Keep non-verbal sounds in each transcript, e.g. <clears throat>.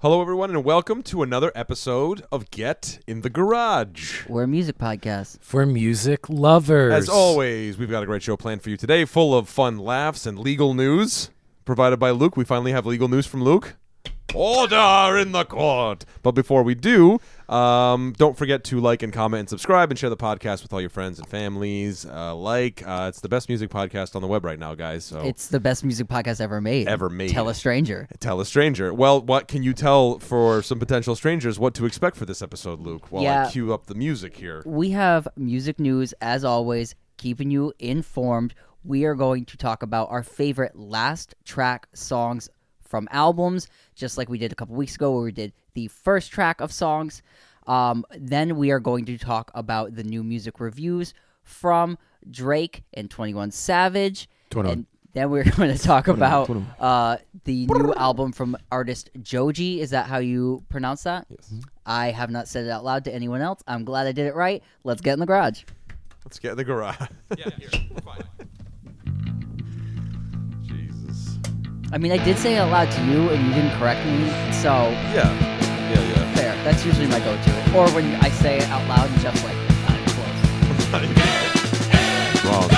Hello, everyone, and welcome to another episode of Get in the Garage. We're a music podcast. for music lovers. As always, we've got a great show planned for you today, full of fun laughs and legal news provided by Luke. We finally have legal news from Luke. Order in the court. But before we do, um, don't forget to like and comment and subscribe and share the podcast with all your friends and families. Uh, like, uh, it's the best music podcast on the web right now, guys. So It's the best music podcast ever made. Ever made. Tell a stranger. tell a stranger. Well, what can you tell for some potential strangers what to expect for this episode, Luke? While I Yeah. cue up the music here. We have music news as always, keeping you informed. We are going to talk about our favorite last track songs from albums, just like we did a couple weeks ago where we did the first track of songs. Um, then we are going to talk about the new music reviews from Drake and 21 Savage. 21. And then we're <laughs> going to talk about uh, the new album from artist Joji. Is that how you pronounce that? Yes. I have not said it out loud to anyone else. I'm glad I did it right. Let's get in the garage. Let's get in the garage. yeah, here. We're fine. I mean, I did say it out loud to you, and you didn't correct me, so Yeah. Yeah, yeah. fair. That's usually my go-to. Or when I say it out loud, and Jeff's like, "I'm close." <laughs> Wrong.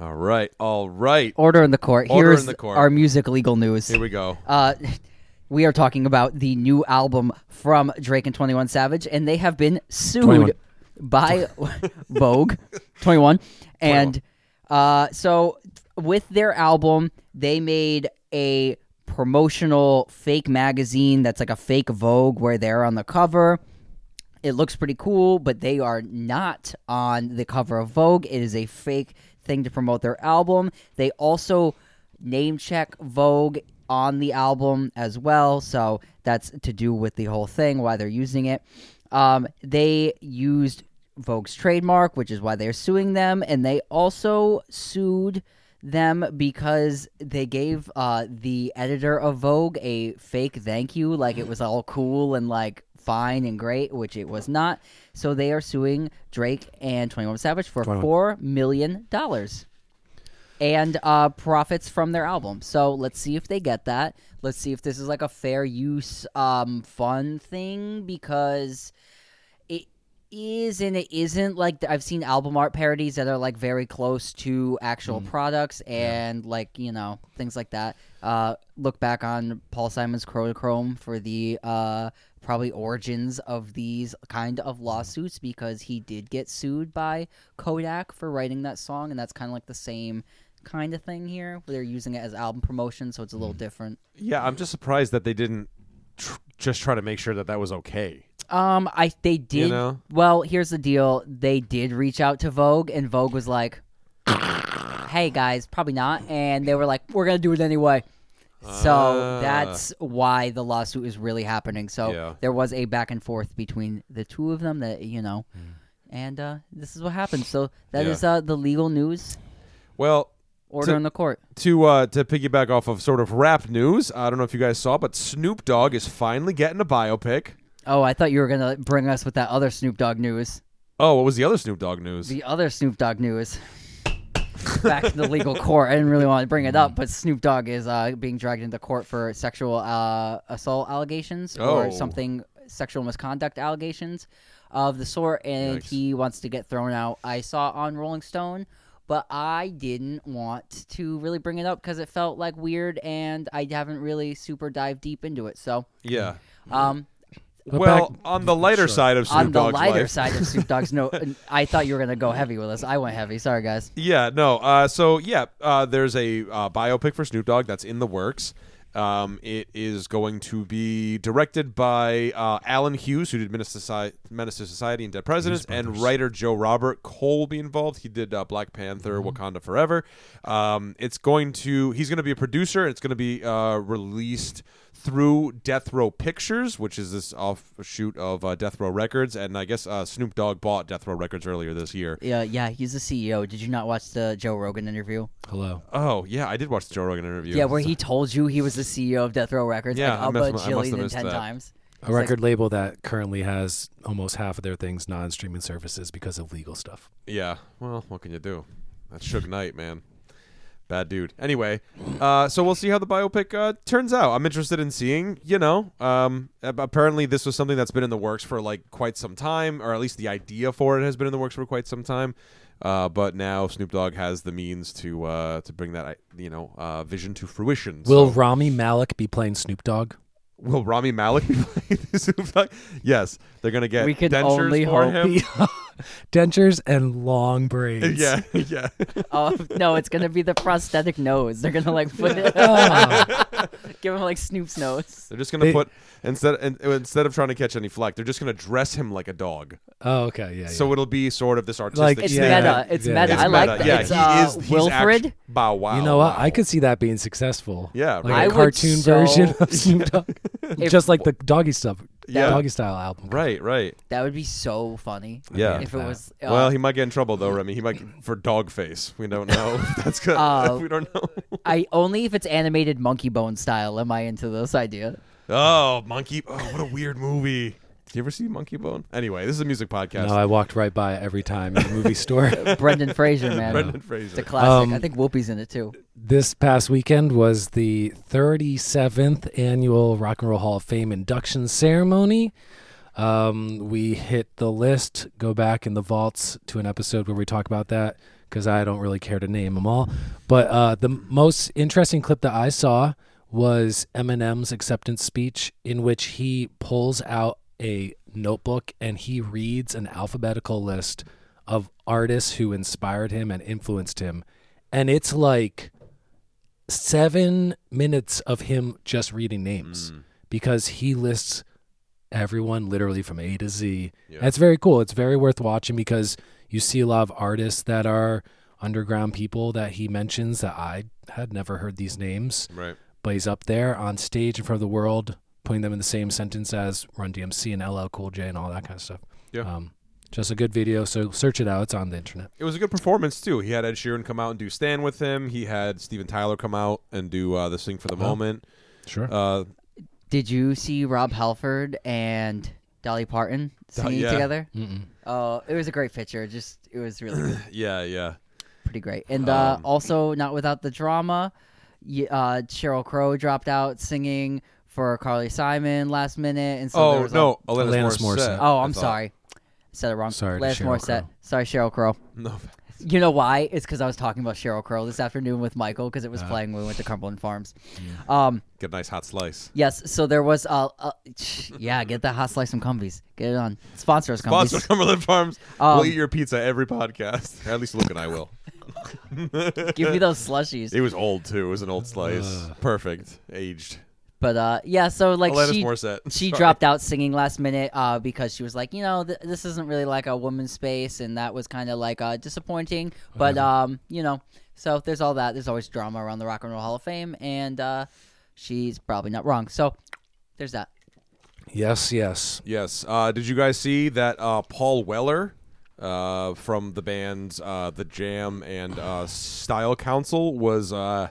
All right. All right. Order in the court. Order in Here's the court. our music legal news. Here we go. Uh, we are talking about the new album from Drake and 21 Savage, and they have been sued 21. by <laughs> Vogue 21. And uh, so, with their album, they made a promotional fake magazine that's like a fake Vogue where they're on the cover. It looks pretty cool, but they are not on the cover of Vogue. It is a fake thing to promote their album. They also name check Vogue on the album as well, so that's to do with the whole thing why they're using it. Um, they used Vogue's trademark, which is why they're suing them, and they also sued them because they gave uh, the editor of Vogue a fake thank you, like it was all cool and like fine and great, which it was not. So they are suing Drake and Twenty One Savage for 21. four million dollars and uh, profits from their album. So let's see if they get that. Let's see if this is like a fair use, um, fun thing because it is and it isn't. Like I've seen album art parodies that are like very close to actual products and like you know things like that. Uh, look back on Paul Simon's Chrome for the uh, probably origins of these kind of lawsuits because he did get sued by Kodak for writing that song, and that's kind of like the same kind of thing here. Where they're using it as album promotion, so it's a little different. Yeah, I'm just surprised that they didn't tr- just try to make sure that that was okay. Um, I they did. know? Well, here's the deal. They did reach out to Vogue, and Vogue was like, <laughs> "Hey guys, probably not," and they were like, "We're gonna do it anyway." So Ah. that's why the lawsuit is really happening. So Yeah. there was a back and forth between the two of them that you know, and uh, this is what happened. So that Yeah. is uh, the legal news. Well, Order To- in the court. to uh, to piggyback off of sort of rap news, I don't know if you guys saw, but Snoop Dogg is finally getting a biopic. Oh, I thought you were gonna bring us with that other Snoop Dogg news. Oh, what was the other Snoop Dogg news? The other Snoop Dogg news. Back to the legal court. I didn't really want to bring it up, but Snoop Dogg is uh, being dragged into court for sexual uh, assault allegations Oh. or something sexual misconduct allegations of the sort, and Yikes. he wants to get thrown out. I saw on Rolling Stone, but I didn't want to really bring it up because it felt like weird, and I haven't really super dived deep into it. So, yeah. um, But well, back- on the lighter Sure. side of Snoop on the lighter life, side of Snoop <laughs> Dogg's no, I thought you were gonna go heavy with us. I went heavy. Sorry, guys. Yeah, no. Uh, so yeah, uh, there's a uh, biopic for Snoop Dogg that's in the works. Um, it is going to be directed by uh, Allen Hughes, who did Menace to, Soci- Menace to Society and Dead Presidents, and writer Joe Robert Cole will be involved. He did uh, Black Panther, Wakanda Forever. Um, it's going to. He's going to be a producer. and It's going to be uh, released through Death Row Pictures, which is this offshoot of uh, Death Row Records, and I guess uh, Snoop Dogg bought Death Row Records earlier this year. Yeah, yeah, he's the CEO. Did you not watch the Joe Rogan interview? Hello. Oh yeah, I did watch the Joe Rogan interview. Yeah, where he told you he was the CEO of Death Row Records Yeah, I like must- a I must have missed ten that. times. A record label that currently has almost half of their things non-streaming services because of legal stuff. Yeah. Well, what can you do? That's Suge Knight, man. Bad dude. Anyway, uh, so we'll see how the biopic uh, turns out. I'm interested in seeing. You know, um, apparently this was something that's been in the works for like quite some time, or at least the idea for it has been in the works for quite some time. Uh, but now Snoop Dogg has the means to uh, to bring that you know uh, vision to fruition. Will So- Rami Malek be playing Snoop Dogg? Will Rami Malek be <laughs> playing Snoop Dogg? Yes, they're gonna get We can dentures only for hope. him. <laughs> <laughs> Dentures and long braids. yeah, <laughs> yeah. Oh no, it's gonna be the prosthetic nose. They're gonna like put it, <laughs> Oh. <laughs> give him like Snoop's nose. They're just gonna They- put instead and, instead of trying to catch any flack, they're just gonna dress him like a dog. Oh, okay, yeah. So yeah. it'll be sort of this artistic. Like, It's Yeah, meta. It's yeah, meta. it's I like that. Yeah, it's he uh, is. He's Wilfred. actu- Bow wow. you know what? wow. I could see that being successful. Yeah, like right. I a would cartoon so- version of Snoop Dogg, If- just like the doggy stuff, Yeah. doggy style album. Right, right. that would be so funny. Yeah. If it was. Uh, well, he might get in trouble though, Remy. He might for dog face. We don't know. <laughs> That's good. Uh, <laughs> we don't know. I only if it's animated monkey bone style am I into this idea. Oh, Monkey. Oh, what a weird movie. Did you ever see Monkey Bone? Anyway, this is a music podcast. No, I walked right by it every time in the movie store. <laughs> Brendan Fraser, man. Brendan It's a classic. Um, I think Whoopi's in it too. This past weekend was the 37th annual Rock and Roll Hall of Fame induction ceremony. Um, we hit the list. Go back in the vaults to an episode where we talk about that because I don't really care to name them all. But uh, the most interesting clip that I saw was Eminem's acceptance speech, in which he pulls out a notebook and he reads an alphabetical list of artists who inspired him and influenced him. And it's like seven minutes of him just reading names Mm. because he lists everyone literally from A to Z. Yeah. It's very cool. It's very worth watching because you see a lot of artists that are underground people that he mentions that I had never heard these names, Right. but he's up there on stage in front of the world, putting them in the same sentence as Run DMC and LL Cool J and all that kind of stuff. Yeah. Um, just a good video. So search it out. It's on the internet. It was a good performance too. He had Ed Sheeran come out and do "Stand" with him. He had Steven Tyler come out and do uh, the "Sing for the Oh. Moment." Sure. Uh, Did you see Rob Halford and Dolly Parton singing yeah. together? Mm-mm. Oh, it was a great picture. Just it was really good. <clears throat> yeah, yeah. pretty great. And uh, Um, also, not without the drama, y- uh, Sheryl Crow dropped out singing for Carly Simon last minute, and so there oh was no, all- Alanis, Alanis Morissette. Morissette. oh, I I'm thought. sorry, said it wrong. Sorry to Last Sheryl Morissette. Crow. Sorry, Sheryl Crow. No, You know why? It's because I was talking about Sheryl Crow this afternoon with Michael because it was Uh. playing when we went to Cumberland Farms. Um, get a nice hot slice. yes, so there was uh, uh yeah, get that hot slice from Cumbies. Get it on. Sponsor us, Cumbies. Sponsor Cumberland Farms. Um, we'll eat your pizza every podcast. At least Luke and I will. Give me those slushies. It was old too. It was an old slice. Ugh. Perfect, aged. But uh, yeah, so like Alanis she Morissette. <laughs> she Sorry. dropped out singing last minute uh, because she was like, you know, th- this isn't really like a woman's space, and that was kind of like uh, disappointing. But um, you know, so there's all that. There's always drama around the Rock and Roll Hall of Fame, and uh, she's probably not wrong. So there's that. Yes, yes. Yes. Uh, did you guys see that uh, Paul Weller uh, from the bands uh, The Jam and uh, Style Council was uh,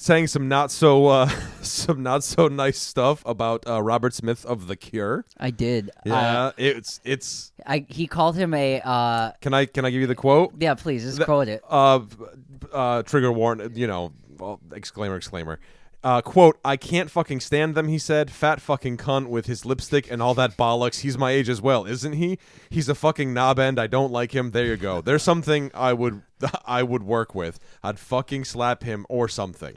saying some not so uh, <laughs> some not so nice stuff about uh, Robert Smith of The Cure? I did. Yeah, Uh, it's it's. I he called him a. Uh, Can I can I give you the quote? yeah, please just The- quote it. Uh, uh, trigger warning. You know, well, exclaimer, exclaimer. Uh, quote, I can't fucking stand them, he said. Fat fucking cunt with his lipstick and all that bollocks. He's my age as well, isn't he? He's a fucking knob end. I don't like him. There you go. There's something I would <laughs> I would work with. I'd fucking slap him or something.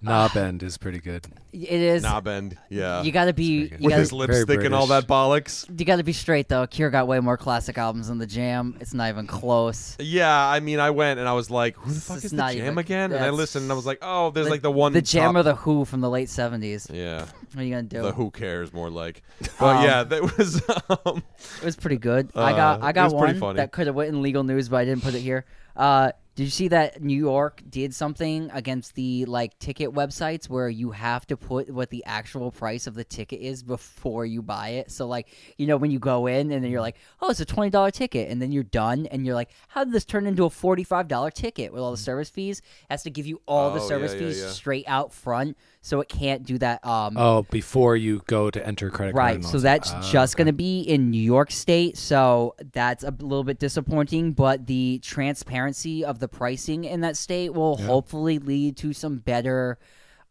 Knob end is pretty good. It is. Knob end. Yeah. You gotta be. You with gotta, his lipstick and all that bollocks. you gotta be straight though. Cure got way more classic albums than the Jam. It's not even close. Yeah, I mean, I went and I was like, "Who the This fuck is is the not Jam even- again?" And I that's- listened and I was like, "Oh, there's The- like the one The Jam top- or the Who from the late '70s. yeah, What are you gonna do? the Who cares more like." <laughs> But Um, yeah, that was. Um, It was pretty good. I got Uh, I it got was pretty one funny. that could have went in legal news, but I didn't put it here. Uh, Did you see that New York did something against the like ticket websites where you have to put what the actual price of the ticket is before you buy it? So like, you know, when you go in and then you're like, "Oh, it's a $20 ticket." And then you're done and you're like, "How did this turn into a $45 ticket with all the mm. service fees?" It has to give you all the Oh, service yeah, yeah, fees yeah. straight out front, so it can't do that um Oh, before you go to enter credit card. Right. So that's Ah, just okay. going to be in New York State. So that's a little bit disappointing. But the transparency of the pricing in that state will Yeah. hopefully lead to some better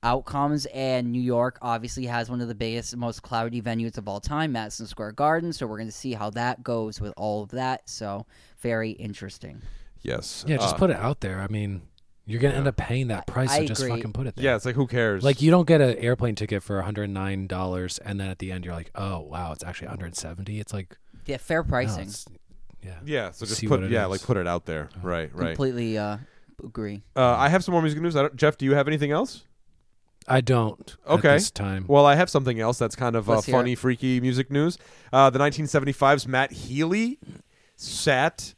outcomes. And New York obviously has one of the biggest, most cloudy venues of all time, Madison Square Garden. So we're going to see how that goes with all of that. So very interesting. Yes. Yeah, just Uh, put it out there. I mean, you're gonna end up paying that price, I so just agree. fucking put it there. Yeah, it's like who cares? Like you don't get an airplane ticket for 109 dollars, and then at the end you're like, oh wow, it's actually 170. It's like Yeah, fair pricing. it's- yeah. yeah. So just See put what it yeah, is. like put it out there. Right. Right. Completely uh, agree. Uh, I have some more music news. I don't, Jeff, do you have anything else? I don't. Okay. At this time. Well, I have something else that's kind of uh, Let's funny, freaky music news. Uh, the 1975's Matt Healy sat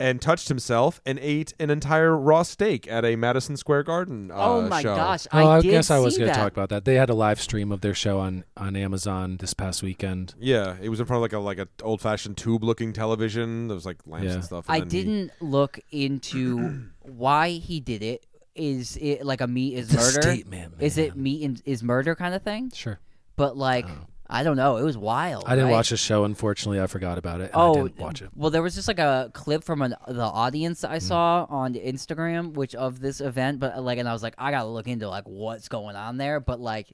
and touched himself and ate an entire raw steak at a Madison Square Garden. Uh, oh my show. gosh. Oh, I, I, did guess I was going to talk about that. They had a live stream of their show on on Amazon this past weekend. Yeah, it was in front of like a like a old fashioned tube looking television. There was like lamps Yeah. and stuff. and I didn't look into <clears throat> why he did it. Is it like a meat is murder? statement, Is it meat in, is murder kind of thing? Sure. But like, Oh. I don't know. It was wild. I didn't right? watch the show. Unfortunately, I forgot about it. And Oh, I didn't watch it. well, there was just like a clip from an, the audience Mm. I saw on Instagram, which of this event. But like, and I was like, I gotta look into like what's going on there. But like,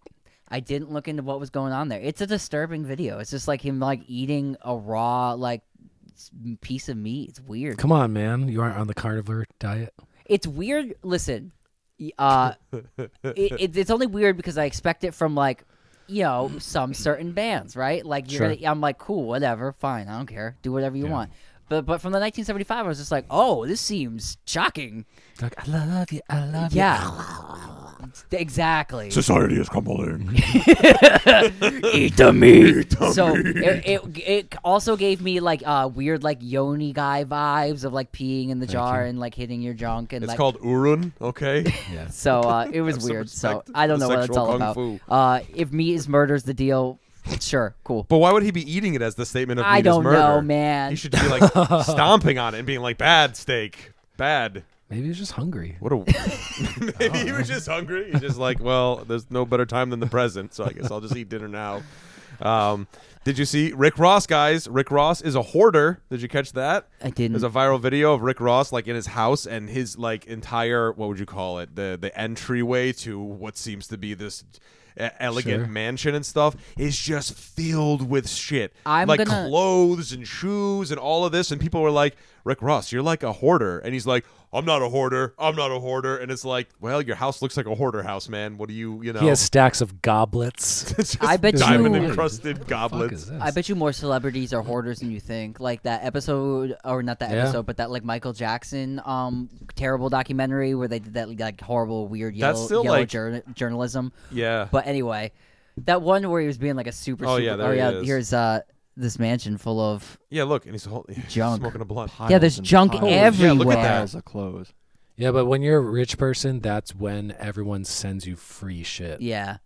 I didn't look into what was going on there. It's a disturbing video. It's just like him like eating a raw like s- piece of meat. It's weird. Come on, man. You aren't on the carnivore diet. It's weird. Listen, y- uh, <laughs> it, it, it's only weird because I expect it from like, you know, mm-hmm. some certain bands, right? Like, you're Sure. gonna, I'm like, cool, whatever, fine, I don't care, do whatever you Yeah. want. But but from the 1975, I was just like, oh, this seems shocking. Like, I love you. I love you. Yeah, exactly. Society is crumbling. <laughs> Eat the meat. so it, it it also gave me like uh weird like yoni guy vibes of like peeing in the jar you. and like hitting your junk and It's like called Urun. Okay. <laughs> Yeah. So uh, <laughs> it was Have some weird. So respect I don't for know what it's sexual all kung about. fu. Uh, if meat is murder's the deal, sure, cool. But why would he be eating it as the statement of I meat is don't murder? know, man. He should be like stomping on it and being like, "Bad steak, bad." Maybe he's just hungry. What a <laughs> maybe he was just hungry. He's just like, well, there's no better time than the present, so I guess I'll just eat dinner now. Um, did you see Rick Ross, guys? Rick Ross is a hoarder. Did you catch that? I didn't. There's a viral video of Rick Ross like in his house and his like entire what would you call it the the entryway to what seems to be this e- elegant Sure. mansion and stuff is just filled with shit I'm like gonna- clothes and shoes and all of this and people were like Rick Ross you're like a hoarder and he's like I'm not a hoarder I'm not a hoarder and it's like well your house looks like a hoarder house man what do you you know He has stacks of goblets. <laughs> It's just I bet diamond you- encrusted goblets? I bet you more celebrities are hoarders than you think. Like that episode, or not that Yeah. episode, but that like Michael Jackson, um, terrible documentary where they did that like horrible, weird That's yellow, still, yellow like- jour- journalism. yeah But anyway, that one where he was being like a super. Oh, super, yeah, there he yeah. is. Here's uh this mansion full of yeah look and he's, hol- he's Junk. smoking a blunt Yeah, there's and junk piles. everywhere. Yeah, look at that. Piles of clothes. Yeah, but when you're a rich person, that's when everyone sends you free shit. yeah.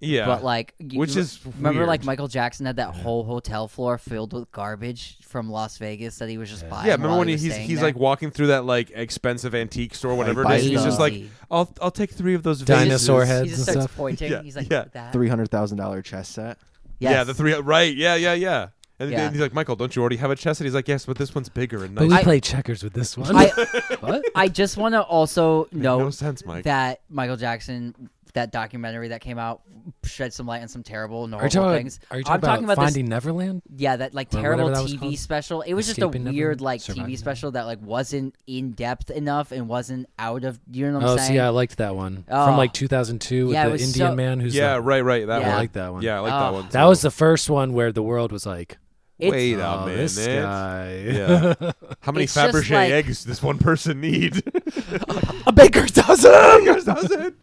yeah But like, you- Which you is remember like. Michael Jackson had that whole hotel floor filled with garbage from Las Vegas that he was just buying. Yeah, remember while when he he, was he's staying he's there? like walking through that like expensive antique store, whatever it buys is. and He's just like, Crazy. I'll I'll take three of those Dinosaur vases." heads. he just and starts stuff. pointing. Yeah, He's like, yeah. That. Three hundred thousand dollar chess set. Yes. Yeah, the three. Right? Yeah, yeah, yeah. And Yeah. then he's like, Michael, don't you already have a chest? And he's like, yes, but this one's bigger and But we nicer. play checkers with this one. I <laughs> what? I just want to also Made no sense, Mike. that Michael Jackson, that documentary that came out, shed some light on some terrible, Are you horrible talking, things. are you I'm talking talking about, about this- Finding Neverland? Yeah, that like terrible that TV special. It was just a weird Neverland? like Surviving TV special that like wasn't in depth enough and wasn't out of. You know what I'm Oh, saying? see, I liked that one Oh. from like 2002 with Yeah, the Indian so- man who's yeah, the- right, right. That Yeah. I one. like that one. Yeah, I like Oh. that one. That was the first one where the world was like, It's- Wait a oh, minute. this guy. Yeah. How many It's Fabergé like- eggs does this one person need? <laughs> a baker's dozen. Baker's dozen.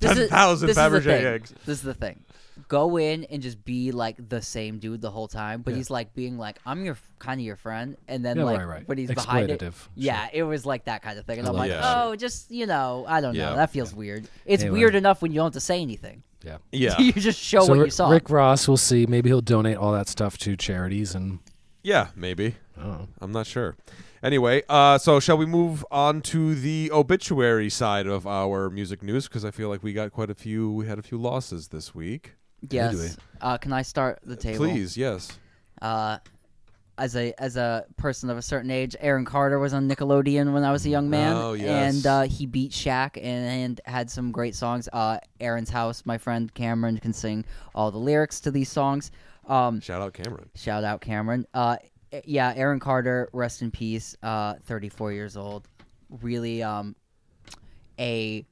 This is- Ten thousand the Fabergé thing. eggs. This is the thing. go in and just be like the same dude the whole time, but Yeah. he's like being like, I'm your kind of your friend, and then Yeah, like right, right. when he's behind it, Exploitative, yeah, it was like that kind of thing, and I I'm like like, that. oh, just you know, I don't Yeah. know, that feels weird. It's Anyway. weird enough when you don't have to say anything. Yeah. <laughs> Yeah. you just show so what Ri- you saw. Rick Ross, we'll see. Maybe he'll donate all that stuff to charities and. Yeah, maybe. I don't know. I'm not sure. Anyway, uh, so shall we move on to the obituary side of our music news? Because I feel like we got quite a few. We had a few losses this week. yes. Uh, can I start the table? Please, yes. uh, as a as a person of a certain age, Aaron Carter was on Nickelodeon when I was a young man, Oh, yes. and uh, he beat Shaq and, and had some great songs. Uh, Aaron's House, my friend Cameron can sing all the lyrics to these songs. Um, Shout out Cameron. shout out Cameron. Uh, yeah, Aaron Carter, rest in peace. Uh, 34 years old. Really, um, a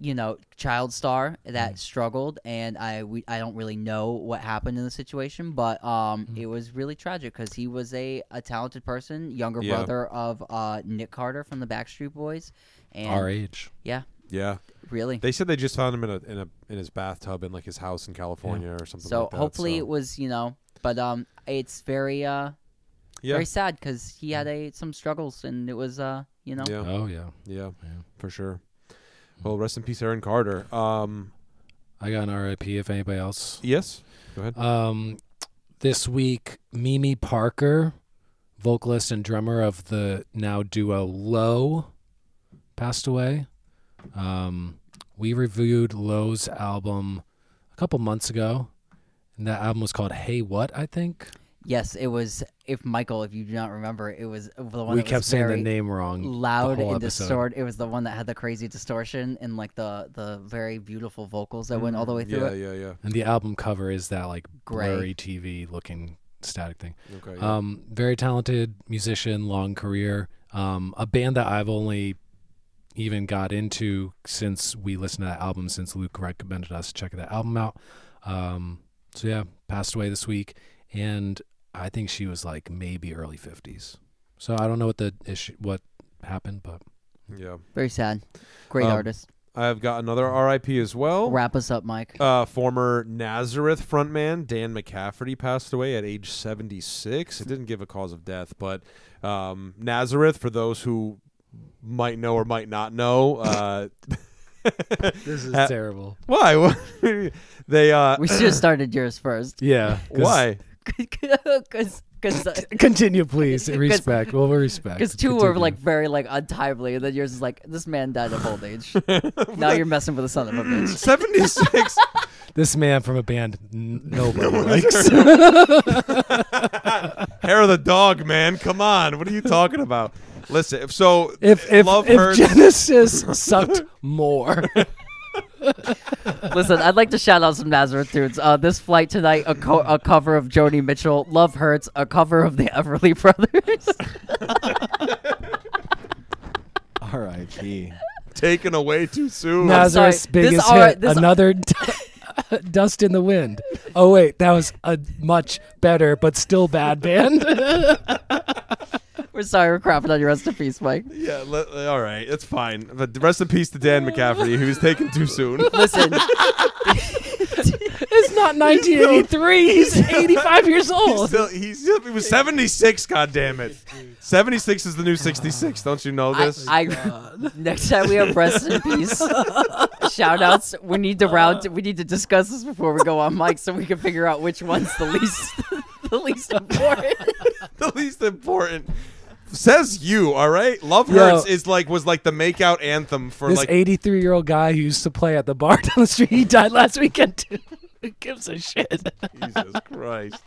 you know child star that struggled, and I we, I don't really know what happened in the situation, but um, it was really tragic because he was a, a talented person, younger Yeah. brother of uh, Nick Carter from the Backstreet Boys, and Our age. yeah, Yeah, really. they said they just found him in a in a in his bathtub in like his house in California or something. so like that, hopefully so- it was you know, but um, it's very uh yeah, very sad because he had a some struggles and it was uh you know yeah, Oh yeah. yeah, Yeah. for sure. Well, rest in peace, Aaron Carter. Um, I got an RIP. If anybody else. yes, go ahead. Um, this week, Mimi Parker, vocalist and drummer of the now duo Low, passed away. Um, we reviewed Low's album a couple months ago, and that album was called "Hey What," I think. Yes it was if Michael if you do not remember it was the one we that kept was saying the name wrong. loud the and distorted it was the one that had the crazy distortion and like the the very beautiful vocals that went all the way through yeah, it yeah, yeah. And the album cover is that like Gray. blurry TV looking static thing. Okay. yeah. Um, very talented musician, long career. Um, a band that I've only even got into since we listened to that album, since Luke recommended us to check that album out. Um, so yeah, passed away this week, and I think she was like maybe early fifties. So I don't know what the issue, what happened, but yeah. very sad great Um, artist I've got another RIP as well. wrap us up Mike Uh, former Nazareth frontman Dan McCafferty passed away at age 76. It didn't give a cause of death, but um, Nazareth, for those who might know or might not know, uh, <laughs> this is Uh, <laughs> terrible. why? <laughs> they uh, we should have started yours first Yeah. why? Because because uh, <laughs> Continue, please. <laughs> Respect. Well, we respect. Because two were like very like untimely, and then yours is like this man died of old age. <laughs> now you're messing with the son of a bitch. 76. this man from a band n- nobody likes. Hair of the dog, man. Come on. What are you talking about? Listen, if so, If if, love if hurts. Genesis sucked more, Listen, I'd like to shout out some Nazareth dudes. Uh, this flight tonight, a, co- a cover of Joni Mitchell, "Love Hurts," a cover of the <laughs> Everly Brothers. R.I.P. taken away too soon. Nazareth's sorry, biggest this R- hit, this- another d- <laughs> "Dust in the Wind." Oh wait, that was a much better but still bad band. <laughs> <laughs> we're sorry, we're crapping on your rest in peace, Mike. Yeah, le- all right, it's fine. But rest in peace to Dan McCafferty, who was taken too soon. <laughs> Listen, <laughs> it's not 1983. He's 85 years He's old. still, he's, he was 76, God damn it. 76 is the new 66. Don't you know I, this? I next time we have rest in peace shout outs, we need to round. We need to discuss this before we go on mic, so we can figure out which one's the least the least important. the least important. Says you, all right? Love Yo. Hurts is like was like the makeout anthem for This like 83 year old guy who used to play at the bar <laughs> down the street, he died last weekend too. Who gives a shit? Jesus Christ.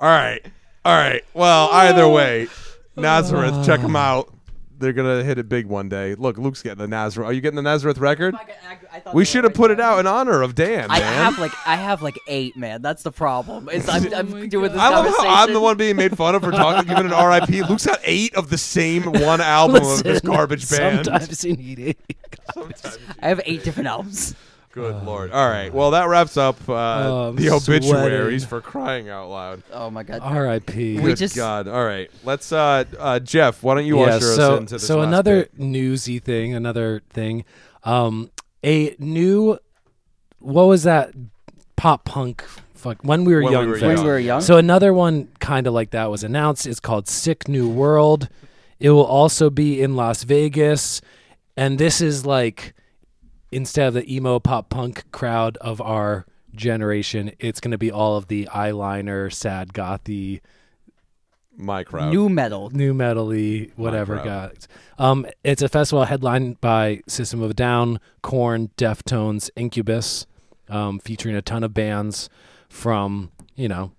All right. All right. Well, either way, Nazareth, check them <sighs> out. They're gonna hit it big one day. Look, Luke's getting the Nazareth. Are you getting the Nazareth record? We should have put it out in honor of Dan, I man. have like I have like eight, man. That's the problem. Is I'm, Oh I'm doing this I love how I'm the one being made fun of for talking, <laughs> giving an RIP. Luke's got eight of the same one album of this garbage band. Sometimes you need it. <laughs> I have eight different albums. Good lord. All right. Well, that wraps up uh, Oh, I'm the obituaries sweating. for crying out loud. Oh my god. R.I.P. We Good just- God. All right. Let's, uh, uh, Jeff, why don't you yeah, usher so, us into this so last another bit? newsy thing, another thing. Um, a new, what was that pop punk. Fuck, when we were When we young. were fest. when we were young. So another one kind of like that was announced. It's called Sick New World. It will also be in Las Vegas, and this is like instead of the emo pop punk crowd of our generation, it's going to be all of the eyeliner, sad gothy, My crowd. nu metal. new metally, whatever crowd. guys. Um, it's a festival headlined by System of a Down, Korn, Deftones, Incubus, um, featuring a ton of bands from you know,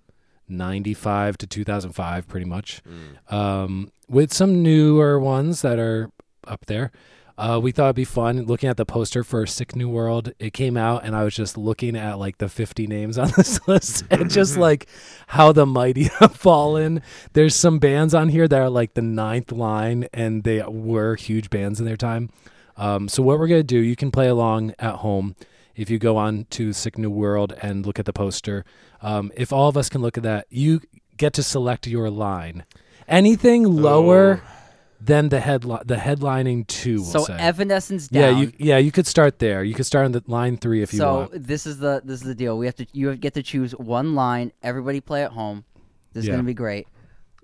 ninety five to two thousand five, pretty much, Mm. um, with some newer ones that are up there. Uh, we thought it'd be fun looking at the poster for Sick New World. It came out, and I was just looking at like the 50 names on <laughs> this list, and just <laughs> like how the mighty <laughs> have fallen. There's some bands on here that are like the ninth line, and they were huge bands in their time. Um, so what we're gonna do, you can play along at home if you go on to Sick New World and look at the poster. Um, if all of us can look at that, you get to select your line. Anything lower than the headline, the headlining two. We'll so say. Evanescence yeah, you yeah you could start there. You could start on the line three if you so want. this is the this is the deal. We have to you get to choose one line. Everybody play at home. This is Yeah. gonna be great.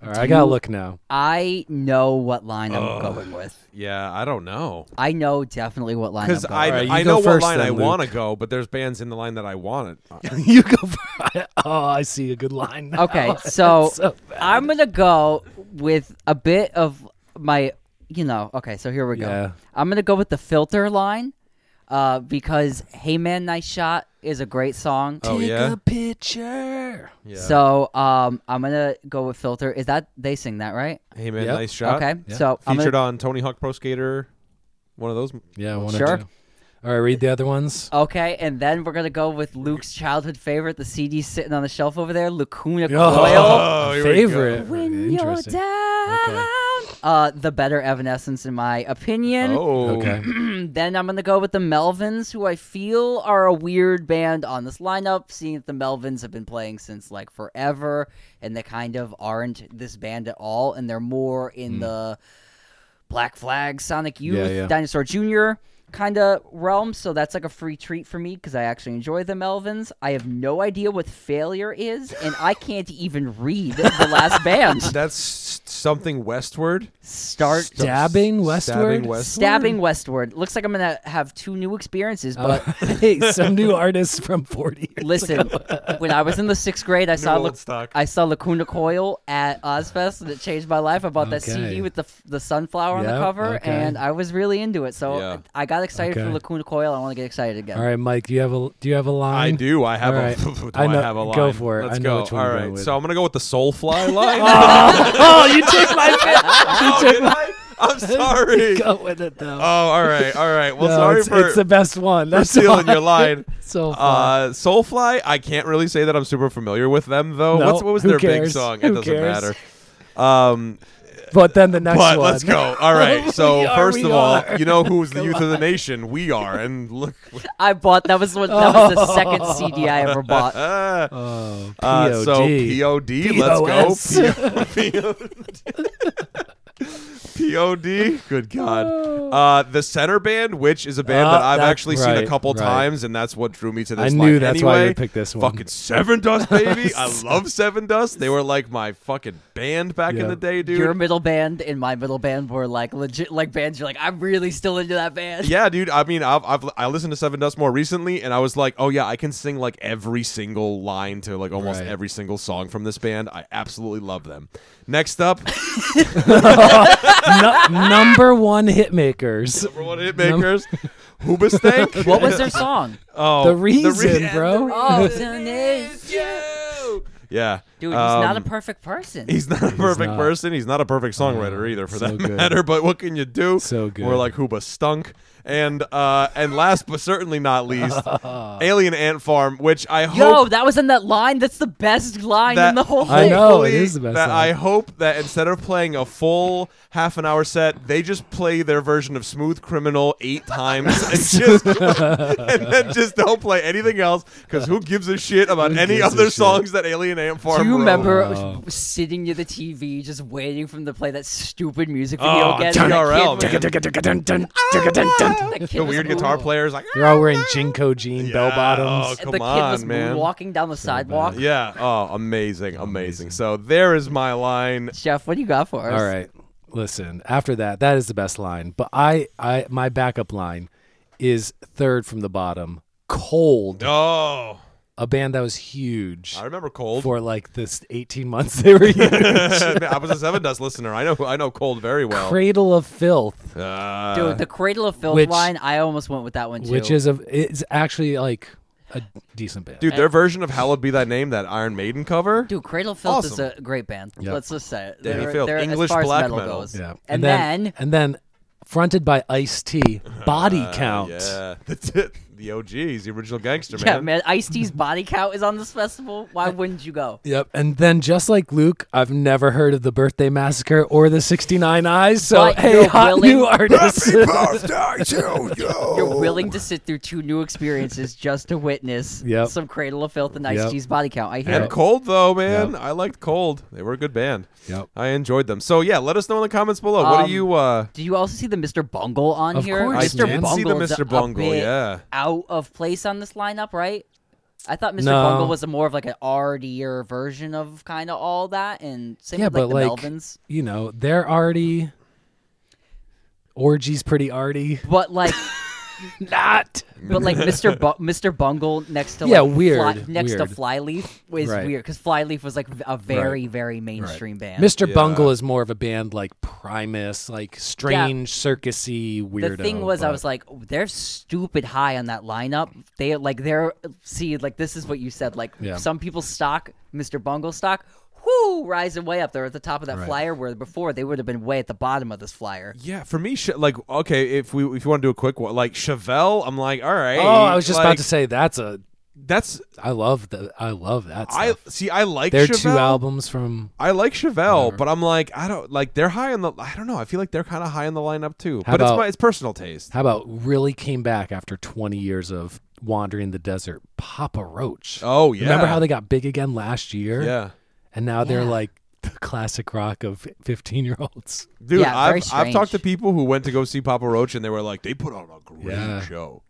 All right, I gotta look now. I know what line I'm Ugh. going with. Yeah, I don't know. I know definitely what line I'm Because. I, Alright, you I go know what first line then, I want to go, but there's bands in the line that I wanted. Uh, <laughs> you go. For, <laughs> oh, I see a good line. Now. Okay, <laughs> so So. I'm gonna go with a bit of my, you know. Okay, so here we go. Yeah. I'm gonna go with the filter line, uh, because "Hey Man, Nice Shot" is a great song. Oh, Take yeah? a picture. Yeah. So um, I'm gonna go with filter. Is that they sing that right? hey man, Yep. nice shot. Okay, Yeah. so I'm Featured gonna, on Tony Hawk Pro Skater. One of those. Yeah, one Sure. or two. All right, read the other ones. okay, and then we're gonna go with Luke's childhood favorite, the CD sitting on the shelf over there, Lacuna Oh, Coil. Oh, here we go. favorite. When you're Interesting. down. Uh, the better Evanescence, in my opinion. Oh, Okay. <clears throat> then I'm gonna go with the Melvins, who I feel are a weird band on this lineup. Seeing that the Melvins have been playing since like forever, and they kind of aren't this band at all, and they're more in the Black Flag, Sonic Youth. Yeah, yeah. Dinosaur Jr. kind of realm. So that's like a free treat for me because I actually enjoy the Melvins. I have no idea what failure is, and I can't even read the last <laughs> band. That's something westward. Start Stabbing westward. Stabbing westward. stabbing westward. Looks like I'm gonna have two new experiences, but Uh, <laughs> hey, some new artists from 40 years Listen, when I was in the sixth grade, I saw La- stock. I saw Lacuna Coil at Ozzfest, and it changed my life. I bought that CD with the f- the sunflower on the cover, okay. and I was really into it. So Yeah. I got excited for Lacuna Coil. I want to get excited again. All right, Mike, do you have a do you have a line? I do. I have All a. right. <laughs> do I know- have a line. go for it. Let's I know go. which one All you're right. with. So I'm gonna go with the Soulfly <laughs> line. <laughs> oh, you took my oh, did I? I'm sorry. Go with it though. Oh, all right, all right. Well, No, sorry it's, for, it's the best one. for That's stealing why. your line. so far. Uh, Soulfly, I can't really say that I'm super familiar with them though. No, What's, what was who their big cares? song? Who it doesn't cares? matter. Um, but then the next one. but one. let's go. All right. <laughs> So are, first we of all, are. you know who's the youth of the nation? We are, and look. I bought that was what that was the second CD I ever bought. <laughs> Uh, oh, uh, so POD, POS. let's go. POD, good God. Uh, the center band, which is a band Uh, that I've that- actually seen a couple right. times, and that's what drew me to this. I this. knew that's anyway. why you picked this one. Fucking Sevendust, baby. I <laughs> love Sevendust. They were like my fucking band back in the day, dude. Your middle band and my middle band were like legit like bands. You're like, I'm really still into that band. yeah, dude. I mean, I've, I've I listened to Sevendust more recently, and I was like, oh yeah, I can sing like every single line to like almost Right. every single song from this band. I absolutely love them. Next up, <laughs> Nu- number one hit makers. <laughs> number one hit makers, <laughs> Hoobastank. What was their song? Oh, The reason, Re- bro. Oh, Reason is you. Yeah, Dude, he's not a Um, perfect person. He's not a perfect not. person. He's not a perfect songwriter either, for so that good. matter. But what can you do? So good. We're like Hooba stunk. And uh, and last but certainly not least, <laughs> Alien Ant Farm, which I Yo, hope that was in that line. That's the best line that in the whole I thing. know, it is the best That song. I hope that instead of playing a full half an hour set, they just play their version of Smooth Criminal eight times <laughs> and just and then just don't play anything else because who gives a shit about Who any gives a other shit? songs that Alien Ant Farm Do you Road. remember Oh. sitting near the TV just waiting for them to play that stupid music video Oh, again? TRL, and that man. <laughs> was- that The weird guitar moon- players like They're all oh, wearing JNCO jean Yeah, bell oh, bottoms. come the kid on, was man. walking down the sidewalk. Yeah. Oh, amazing, amazing. So there is my line. Jeff, what do you got for us? All right. Listen, after that, that is the best line. But I, I my backup line is third from the bottom. Cold. Oh, A band that was huge I remember Cold. for like this 18 months they were <laughs> huge. I was a Seven Dust listener. I know. I know Cold very well. Cradle of Filth, Uh, Dude, the Cradle of Filth which- line, I almost went with that one too. which is a it's actually like a decent band. dude, their version of "Hallowed Be Thy Name," that Iron Maiden cover. Dude, Cradle of Filth is a great band. Yep. Let's just say it. Dani They're, Filth, they're, English as far black as metal, metal. goes. Yeah. And, then, then, and then fronted by Ice T, Body <laughs> Uh, Count. Yeah, that's it. The OGs, the original gangster man. yeah, man. man, Ice T's body count is on this festival. Why <laughs> wouldn't you go? Yep. And then just like Luke, I've never heard of the Birthday Massacre or the 69 Eyes. So But hey, you're hot willing- new artists. <laughs> You're willing to sit through two new experiences just to witness Yep. some Cradle of Filth and Ice Yep. T's body count. I hear And it. Cold though, man. Yep. I liked Cold. They were a good band. yep. I enjoyed them. So yeah, let us know in the comments below. what Um, do you? uh Do you also see the Mr. Bungle on Of here? course, Mr. man. I see the Bungle is a- Mr. Bungle. Yeah. out of place on this lineup, right? I thought Mr. No. Bungle was a more of like an artier version of kind of all that, and same Yeah, with like but the like, Melvins. you know, they're arty. Orgy's pretty arty. But like, Not. but like Mr. Bu- Mr. Bungle next to Yeah, weird, Fly- next to. Flyleaf was Right. weird because Flyleaf was like a very very mainstream band. Mr. Yeah. Bungle is more of a band like Primus, like strange, circusy, weirdo. the thing was, I was like, they're stupid high on that lineup. They like they're see like this is what you said. Like Yeah. some people stock, Mr. Bungle stock, whoo, rising way up there at the top of that Right. flyer. Where before they would have been way at the bottom of this flyer. Yeah, for me, like okay, if we if you want to do a quick one, like Chevelle, I'm like, all right. Oh, I was just like, about to say that's a. That's I love the. I love that. I see. I like They're Chevelle. two albums from. I like Chevelle, Whatever. but I'm like, I don't like. They're high on the. I don't know. I feel like they're kind of high on the lineup too. How but it's about- my it's personal taste. How about really came back after 20 years of wandering the desert? Papa Roach. Oh yeah. Remember how they got big again last year? Yeah, And now they're like <laughs> the classic rock of 15 year olds. dude. Yeah, I've I've talked to people who went to go see Papa Roach and they were like, they put on a great Yeah. show.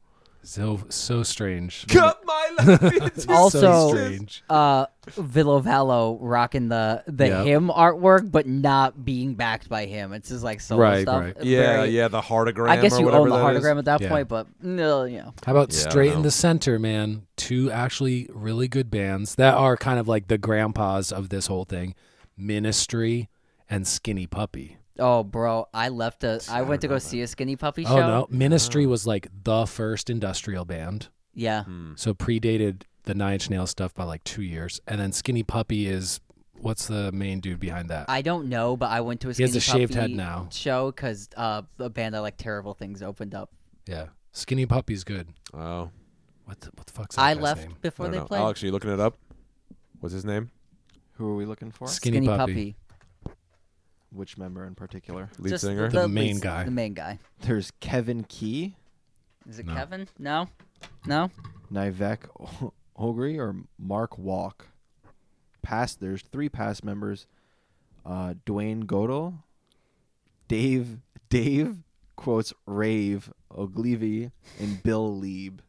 So so strange. <laughs> Cut my life <laughs> into Also- so strange. Uh, Ville Valo rocking the the Yep. him artwork, but not being backed by him. It's just like solo Right, stuff. right. Yeah, Very- yeah, the heartagram. I guess you whatever own the that is. heartagram at that Yeah. point, but no, you know. How about Yeah, straight in the center, man? Two actually really good bands that are kind of like the grandpas of this whole thing Ministry and Skinny Puppy. Oh, bro, I left a. I went to go see a Skinny Puppy show. Oh, no. Ministry was like the first industrial band. Yeah, Hmm. So predated the Nine Inch Nails stuff by like two years. And then Skinny Puppy is what's the main dude behind that? I don't know, but I went to a He has Skinny a shaved Puppy head now. show because uh, a band I like, Terrible Things, opened up. yeah. Skinny Puppy's good. Oh, What the, what the fuck's that I guy's left name? I before don't they know. played. Alex, are you looking it up? What's his name? Who are we looking for? Skinny Puppy. Which member in particular? Lead Just singer. The main lead- guy. The main guy. There's Kevin Key, Is it No. Kevin? No, no. Nivek Ogre, or Mark Walk. Past there's three past members. Uh, Dwayne Goettel, Dave Dave quotes Rave Ogilvie, and Bill Lieb.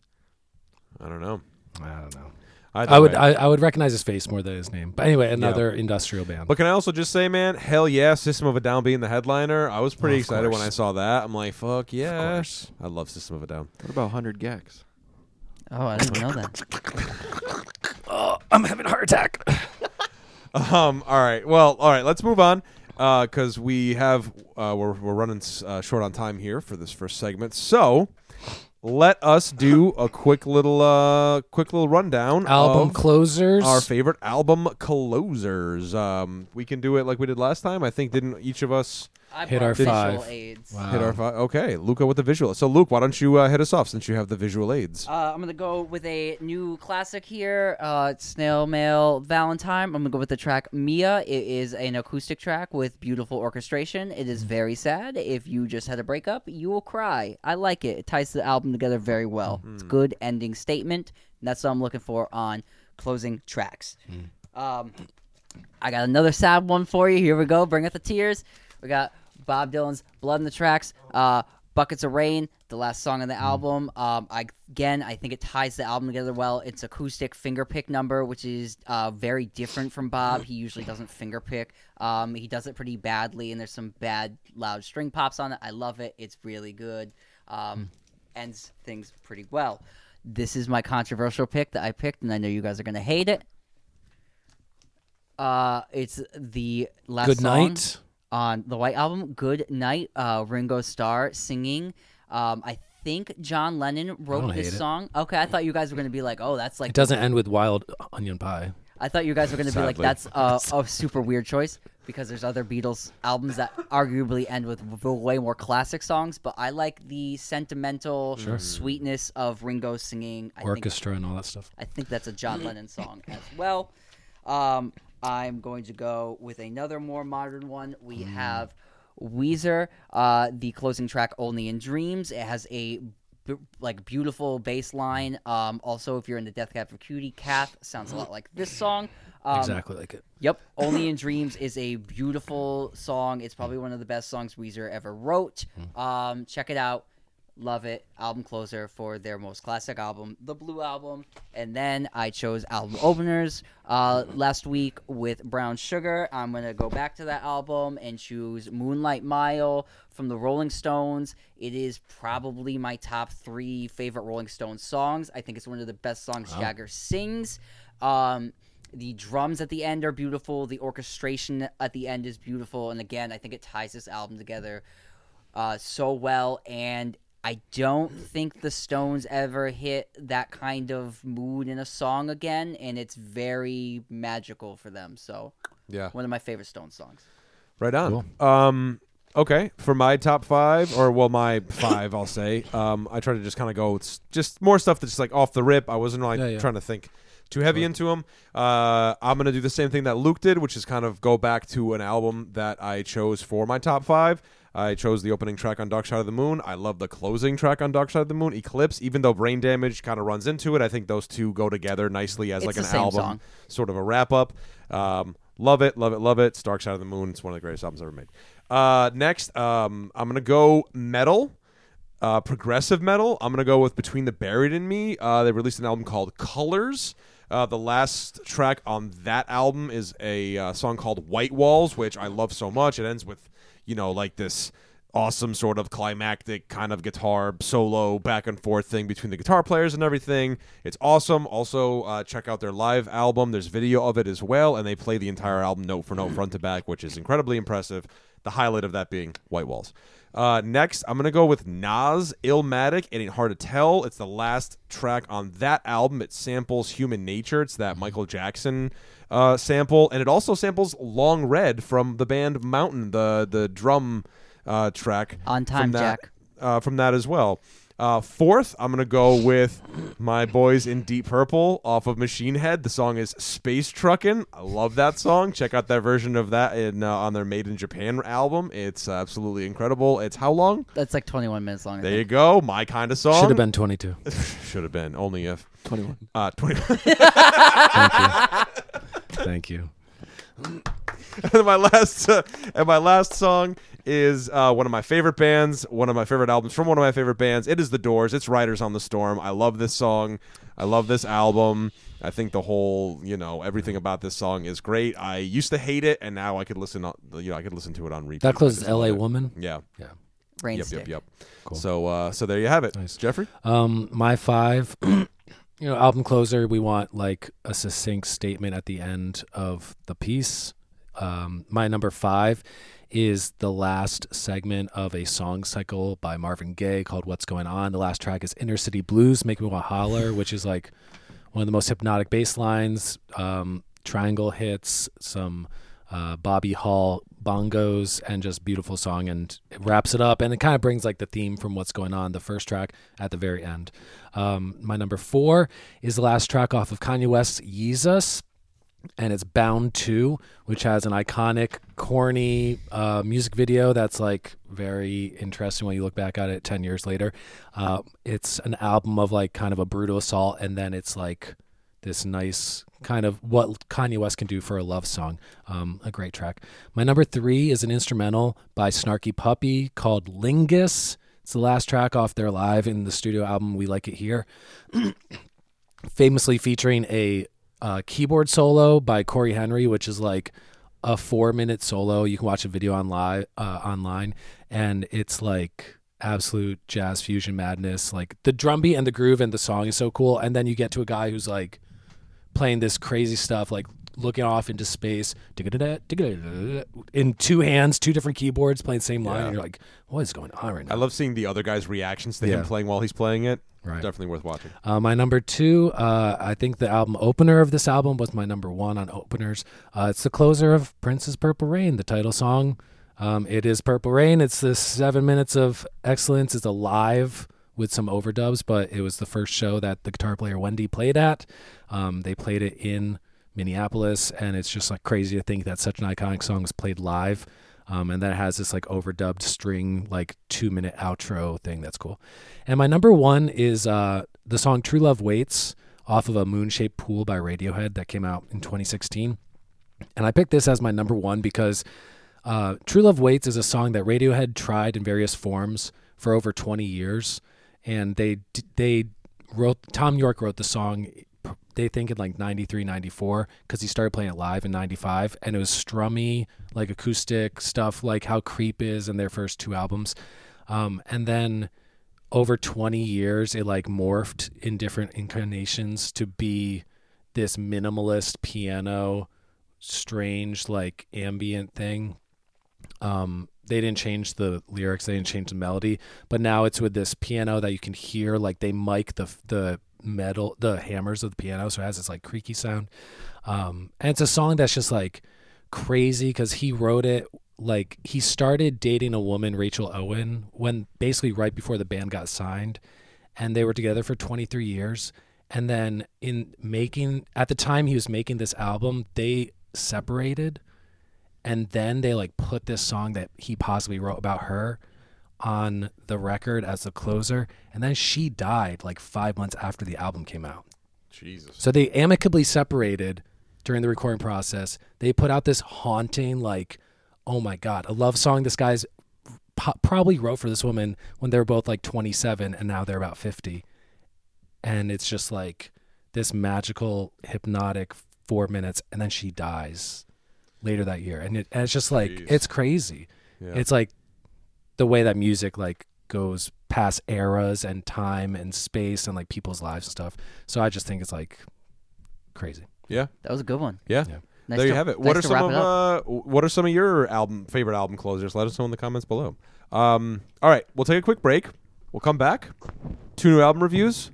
I don't know. I don't know. Either I would. I, I would recognize his face more than his name. But anyway, another industrial band. But can I also just say, man, hell yeah, System of a Down being the headliner. I was pretty Of excited when. I saw that. I'm like, fuck yeah. I love System of a Down. What about Hundred gecs? Oh, I didn't even know that. <laughs> oh, I'm having a heart attack. <laughs> Um. All right. Well. All right. Let's move on. Because we have uh, we're we're running uh, short on time here for this first segment. So let us do a quick little uh quick little rundown Album of closers. our favorite album closers. Um. We can do it like we did last time. I think didn't each of us I Hit our visual five. aids. Wow. hit our five? Okay, Luca with the visual. So Luke, why don't you uh, hit us off since you have the visual aids? Uh, I'm gonna go with a new classic here. Uh, Snail Mail Valentine. I'm gonna go with the track Mia. It is an acoustic track with beautiful orchestration. It is very sad. If you just had a breakup, you will cry. I like it. It ties the album together very well. It's a good ending statement. And that's what I'm looking for on closing tracks. Um, I got another sad one for you. Here we go. Bring up the tears. We got Bob Dylan's "Blood in the Tracks." Uh, Buckets of Rain, the last song on the album. Um, I, again, I think it ties the album together well. It's acoustic fingerpick number, which is uh, very different from Bob. He usually doesn't fingerpick. Um, he does it pretty badly, and there's some bad loud string pops on it. I love it. It's really good. Um, ends things pretty well. This is my controversial pick that I picked, and I know you guys are gonna hate it. Uh, it's the last Good song night. On the White Album. Good night, uh, Ringo Starr singing. Um, I think John Lennon wrote this hate it. song. Okay, I thought you guys were gonna be like, oh, that's like It doesn't end with wild onion pie. I thought you guys were going to be like, that's a, a super weird choice because there's other Beatles albums that arguably end with way more classic songs. But I like the sentimental sweetness of Ringo singing. I think, Orchestra and all that stuff. I think that's a John Lennon song as well. Um, I'm going to go with another more modern one. We have Weezer, uh, the closing track "Only in Dreams." It has a b- like beautiful bass line. Um, also, if you're in the Death Cab for Cutie, "Cath" sounds a lot like this song. Um, exactly like it. Yep, "Only in Dreams" is a beautiful song. It's probably one of the best songs Weezer ever wrote. Um, check it out. Love it. Album closer for their most classic album, the Blue Album. And then I chose album openers uh, last week with Brown Sugar. I'm going to go back to that album and choose Moonlight Mile from the Rolling Stones. It is probably my top three favorite Rolling Stones songs. I think it's one of the best songs Jagger sings. Um, the drums at the end are beautiful. The orchestration at the end is beautiful. And again, I think it ties this album together uh, so well. And I don't think the Stones ever hit that kind of mood in a song again. And it's very magical for them. So, Yeah. one of my favorite Stones songs. Right on. Um, okay, for my top five, or well, my five, I'll say. Um, I try to just kind of go. It's just more stuff that's just like off the rip. I wasn't like Yeah, yeah. trying to think too heavy into them. Uh, I'm gonna do the same thing that Luke did, which is kind of go back to an album that I chose for my top five. I chose the opening track on Dark Side of the Moon. I love the closing track on Dark Side of the Moon, Eclipse. Even though Brain Damage kind of runs into it, I think those two go together nicely as It's like the an same album, song. sort of a wrap up. Um, love it, love it, love it. It's Dark Side of the Moon. It's one of the greatest albums ever made. Uh, next, um, I'm gonna go metal. Uh, progressive metal. I'm gonna go with Between the Buried and Me. Uh, they released an album called Colors. Uh, the last track on that album is a uh, song called White Walls, which I love so much. It ends with, you know, like this awesome sort of climactic kind of guitar solo back and forth thing between the guitar players and everything. It's awesome. Also, uh, check out their live album. There's video of it as well, and they play the entire album note for note, front to back, which is incredibly impressive. The highlight of that being White Walls. Uh, next, I'm gonna go with Nas Illmatic. It ain't hard to tell. It's the last track on that album. It samples Human Nature. It's that Michael Jackson uh, sample, and it also samples Long Red from the band Mountain, the the drum uh, track On time, from that, Jack. Uh, from that as well. Uh, fourth, I'm gonna go with my boys in Deep Purple off of Machine Head. The song is Space Truckin'. I love that song. Check out that version of that in uh, on their Made in Japan album. It's uh, absolutely incredible. It's how long? That's like 21 minutes long. I There think. you go. My kind of song. Should have been 22. <laughs> Should have been. Only if. 21. Uh, 20. <laughs> Thank you. <laughs> and my last uh, and my last song is uh, one of my favorite bands, one of my favorite albums from one of my favorite bands. It is The Doors. It's Riders on the Storm. I love this song. I love this album. I think the whole, you know, everything about this song is great. I used to hate it, and now I could listen. On, you know, I could listen to it on repeat. That closes I L.A. it. Woman. Yeah. Yeah. Rain Yep. stick. Yep. Yep. Cool. So, uh, so there you have it, Nice. Jeffrey. Um, my five, <clears throat> you know, album closer. We want like a succinct statement at the end of the piece. Um, my number five is the last segment of a song cycle by Marvin Gaye called "What's Going On." The last track is "Inner City Blues," "Make Me Want Holler," <laughs> which is like one of the most hypnotic bass lines. Um, triangle hits, some uh, Bobbye Hall bongos, and just beautiful song. And it wraps it up, and it kind of brings like the theme from what's going on, the first track at the very end. Um, my number four is the last track off of Kanye West's Yeezus. And it's Bound 2, which has an iconic, corny uh, music video that's like very interesting when you look back at it 10 years later. Uh, it's an album of like kind of a brutal assault, and then it's like this nice kind of what Kanye West can do for a love song. Um, a great track. My number three is an instrumental by Snarky Puppy called Lingus. It's the last track off their live in the studio album. We like it here. <clears throat> Famously featuring a uh, keyboard solo by Cory Henry, which is like a four minute solo. You can watch a video on uh, online, and it's like absolute jazz fusion madness. Like the drum beat and the groove and the song is so cool. And then you get to a guy who's like playing this crazy stuff, like looking off into space in two hands, two different keyboards playing the same line. Yeah. And you're like, what is going on right now? I love seeing the other guy's reactions to him playing while he's playing it. Right. Definitely worth watching. Uh, my number two, uh, I think the album opener of this album was my number one on openers. Uh, it's the closer of Prince's Purple Rain, the title song. Um, it is Purple Rain. It's this seven minutes of excellence. It's a live with some overdubs, but it was the first show that the guitar player Wendy played at. Um, they played it in Minneapolis, and it's just like crazy to think that such an iconic song was played live. Um, and that has this like overdubbed string, like two minute outro thing that's cool. And my number one is uh, the song True Love Waits off of a Moon Shaped Pool by Radiohead that came out in 2016. And I picked this as my number one because uh, True Love Waits is a song that Radiohead tried in various forms for over 20 years. And they they wrote, Tom Yorke wrote the song, they think in like 93, 94, because he started playing it live in 95. And it was strummy, like acoustic stuff, like how Creep is in their first two albums. Um, and then over 20 years it like morphed in different incarnations to be this minimalist piano strange like ambient thing um they didn't change the lyrics they didn't change the melody but now it's with this piano that you can hear like they mic the the metal the hammers of the piano so it has this like creaky sound. Um and it's a song that's just like crazy because he wrote it like he started dating a woman rachel owen when basically right before the band got signed and they were together for 23 years. And then in making at the time he was making this album they separated and then they like put this song that he possibly wrote about her on the record as the closer and then she died like 5 months after the album came out Jesus. so they amicably separated during the recording process. They put out this haunting, like, oh my God, a love song this guy's po- probably wrote for this woman when they were both like 27 and now they're about 50. And it's just like this magical, hypnotic four minutes. And then she dies later that year. And, it, and it's just like, Jeez. it's crazy. Yeah. It's like the way that music, like, goes past eras and time and space and like people's lives and stuff. So I just think it's like crazy. yeah. That was a good one. Yeah. Yeah. Nice there you have it. nice What are some of uh, what are some of your album favorite album closers? Let us know in the comments below. Um, all right, we'll take a quick break. We'll come back. Two new album reviews.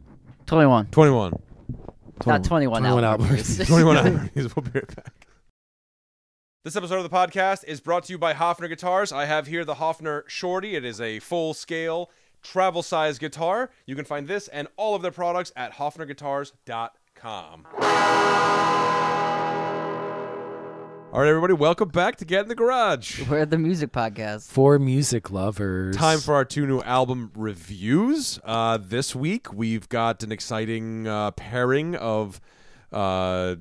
21. 21. Not 21, 21 album album reviews. <laughs> 21 <laughs> album reviews. We'll be right back. This episode of the podcast is brought to you by Hofner Guitars. I have here the Hofner Shorty. It is a full scale travel size guitar. You can find this and all of their products at hofnerguitars.com. All right, everybody, welcome back to Get in the Garage. We're the music podcast. For music lovers. Time for our two new album reviews. Uh, this week we've got an exciting uh, pairing of, uh,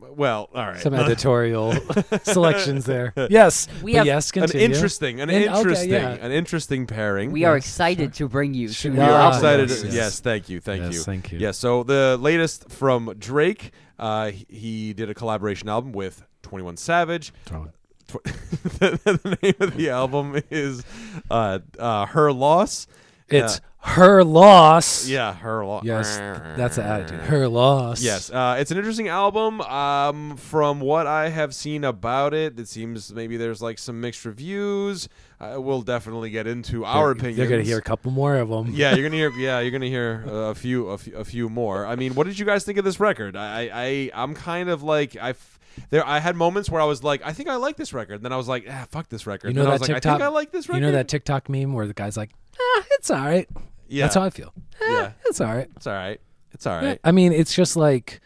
well, all right, some <laughs> editorial <laughs> selections there. <laughs> Yes. We have yes, an interesting, an And- okay, interesting, yeah. an interesting pairing. We are Yes, excited to bring you Sure. two We new are Ah, excited. yes, Yes, yes. thank you, thank Yes, you, thank you. Yeah, so the latest from Drake, uh, he- he did a collaboration album with Twenty One Savage. Totally. Tw- the, the name of the album is uh, uh, Her Loss. It's her loss. Yeah, Her Loss. Yes, that's the attitude. Her loss. Yes, uh, it's an interesting album. Um, from what I have seen about it, it seems maybe there's like some mixed reviews. Uh, we'll definitely get into our They're- opinions. You're gonna hear a couple more of them. yeah, you're gonna hear. <laughs> Yeah, you're gonna hear a few, a few, a few more. I mean, what did you guys think of this record? I, I, I'm kind of like I. f- There, I had moments where I was like, I think I like this record. And Then I was like, ah, fuck this record. You know I that was like, TikTok. I think I like this record. You know that TikTok meme where the guy's like, ah, "It's all right." Yeah, That's how I feel. yeah, It's all right. it's all right. It's all right. I mean, it's just like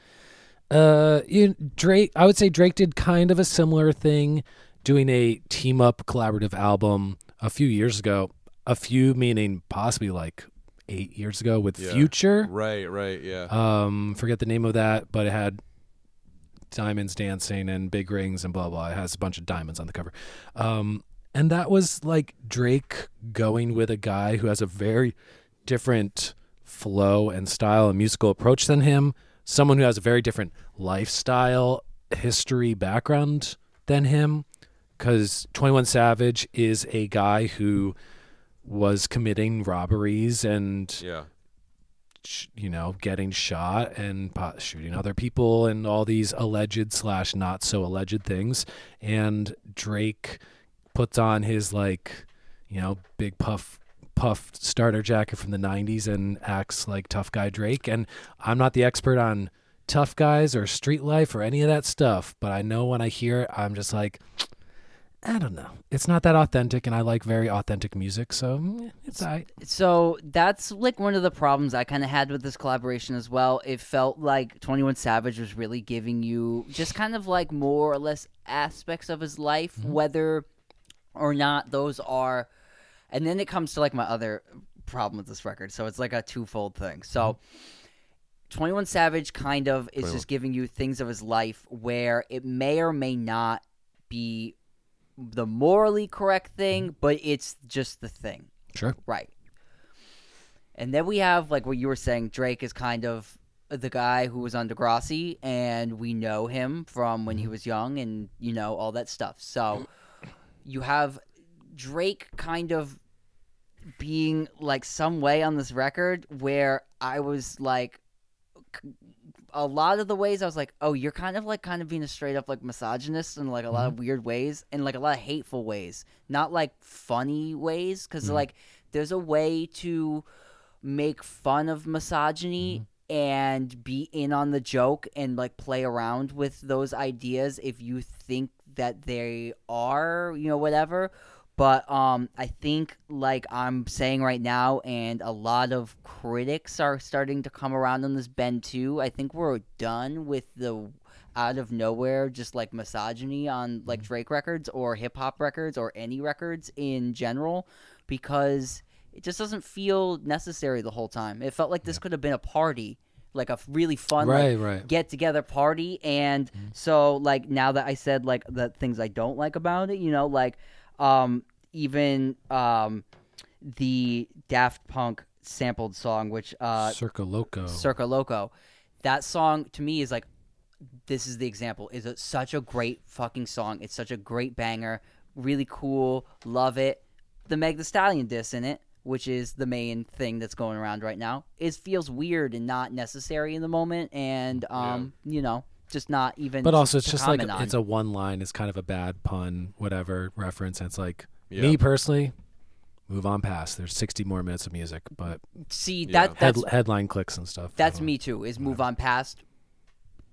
uh you Drake I would say Drake did kind of a similar thing doing a team up collaborative album a few years ago. A few meaning possibly like eight years ago with Yeah. Future. Right, right, yeah. Um, forget the name of that, but it had diamonds dancing and big rings and blah blah. It has a bunch of diamonds on the cover. Um, and that was like Drake going with a guy who has a very different flow and style and musical approach than him. Someone who has a very different lifestyle, history, background than him. Because 21 Savage is a guy who was committing robberies and yeah. you know, getting shot and shooting other people and all these alleged slash not so alleged things. And Drake puts on his like, you know, big puff puff starter jacket from the 90s and acts like tough guy Drake. And I'm not the expert on tough guys or street life or any of that stuff, but I know when I hear it, I'm just like, I don't know. It's not that authentic, and I like very authentic music, so mm, it's I. So that's like one of the problems I kind of had with this collaboration as well. It felt like 21 Savage was really giving you just kind of like more or less aspects of his life, whether or not those are. And then it comes to like my other problem with this record. So it's like a twofold thing. So mm-hmm. 21 Savage kind of is just giving you things of his life where it may or may not be the morally correct thing, mm-hmm. but it's just the thing. Sure. Right. And then we have like what you were saying, Drake is kind of the guy who was on Degrassi, and we know him from when he mm-hmm. was young, and you know all that stuff. So you have Drake kind of being like some way on this record where I was like a lot of the ways I was like, oh, you're kind of like kind of being a straight up like misogynist in like a lot of mm-hmm. weird ways and like a lot of hateful ways, not like funny ways, because mm-hmm. like there's a way to make fun of misogyny mm-hmm. and be in on the joke and like play around with those ideas if you think that they are, you know, whatever. But um, I think, like I'm saying right now, and a lot of critics are starting to come around on this bend too. I think we're done with the out of nowhere, just like misogyny on like Drake records or hip hop records or any records in general, because it just doesn't feel necessary the whole time. It felt like this could have been a party, like a really fun, like, Right, right. get together party. And so like now that i said like the things i don't like about it you know like um even um the daft punk sampled song which uh Circo Loco. circo loco. That song to me is like this is the example. Is a, such a great fucking song. It's such a great banger. Really cool. Love it. The meg the stallion diss in it which is the main thing that's going around right now is feels weird and not necessary in the moment and um you know just not even but also it's just like on. it's a one line it's kind of a bad pun whatever reference and it's like Yeah. me personally move on past there's 60 more minutes of music but see Yeah. that head, headline clicks and stuff that's me too is move on past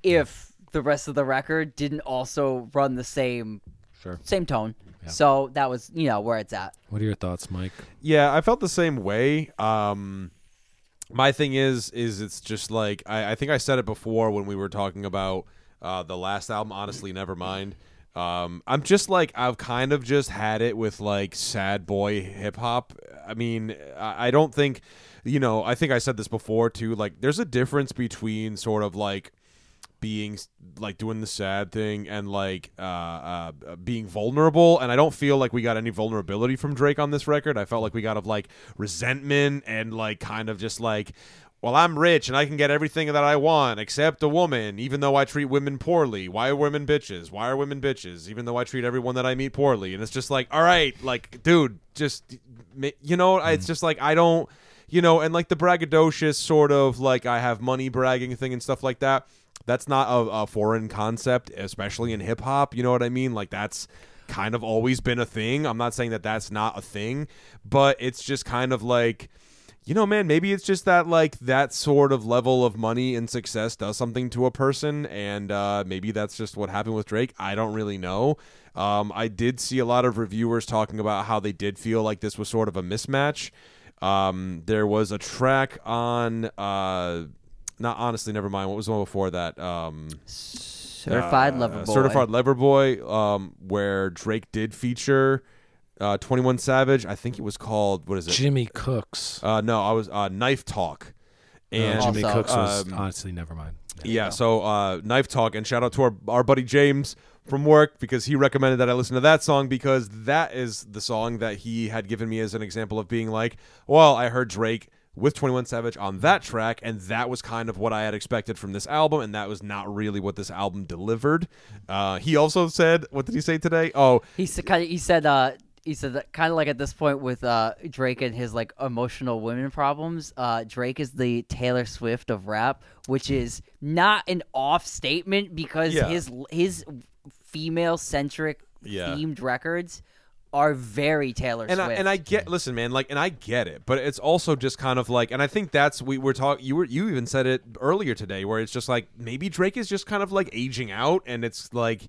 if the rest of the record didn't also run the same Sure. same tone Yeah. so that was you know where it's at what are your thoughts mike Yeah, I felt the same way. Um, my thing is, is it's just like I, I think I said it before when we were talking about uh, the last album. Honestly, never mind. Um, I'm just like I've kind of just had it with like sad boy hip hop. I mean, I, I don't think, you know, I think I said this before too. Like, there's a difference between sort of like being like doing the sad thing and like uh, uh being vulnerable and i don't feel like we got any vulnerability from drake on this record. I felt like we got of like resentment and like kind of just like well i'm rich and i can get everything that i want except a woman even though i treat women poorly. Why are women bitches? Why are women bitches even though i treat everyone that i meet poorly? And it's just like all right like dude just you know it's just like i don't you know, and like the braggadocious sort of like I have money bragging thing and stuff like that. That's not a, a foreign concept, especially in hip hop. You know what I mean? Like that's kind of always been a thing. I'm not saying that that's not a thing, but it's just kind of like, you know, man, maybe it's just that like that sort of level of money and success does something to a person, and uh, maybe that's just what happened with Drake. I don't really know. Um, I did see a lot of reviewers talking about how they did feel like this was sort of a mismatch. Um, there was a track on, uh, not honestly, never mind. What was the one before that? Um, certified uh, lover boy Certified Lover Boy, um, where Drake did feature uh, Twenty One Savage. I think it was called what is it? Jimmy Cooks. Uh, no, I was uh, Knife Talk. And Uh, Jimmy Also, Cooks was um, honestly never mind. Yeah, so uh, Knife Talk, and shout out to our, our buddy James from work because he recommended that I listen to that song because that is the song that he had given me as an example of being like, well, I heard Drake with 21 Savage on that track, and that was kind of what I had expected from this album, and that was not really what this album delivered. Uh, he also said, what did he say today? Oh, He said, kind of, he said, uh, he said that kind of like at this point with uh, Drake and his like emotional women problems. Uh, Drake is the Taylor Swift of rap, which is not an off statement because Yeah. his his female centric Yeah. themed records are very Taylor and Swift. I, and I get listen man like and I get it but it's also just kind of like and I think that's we were talking you were you even said it earlier today where it's just like maybe Drake is just kind of like aging out and it's like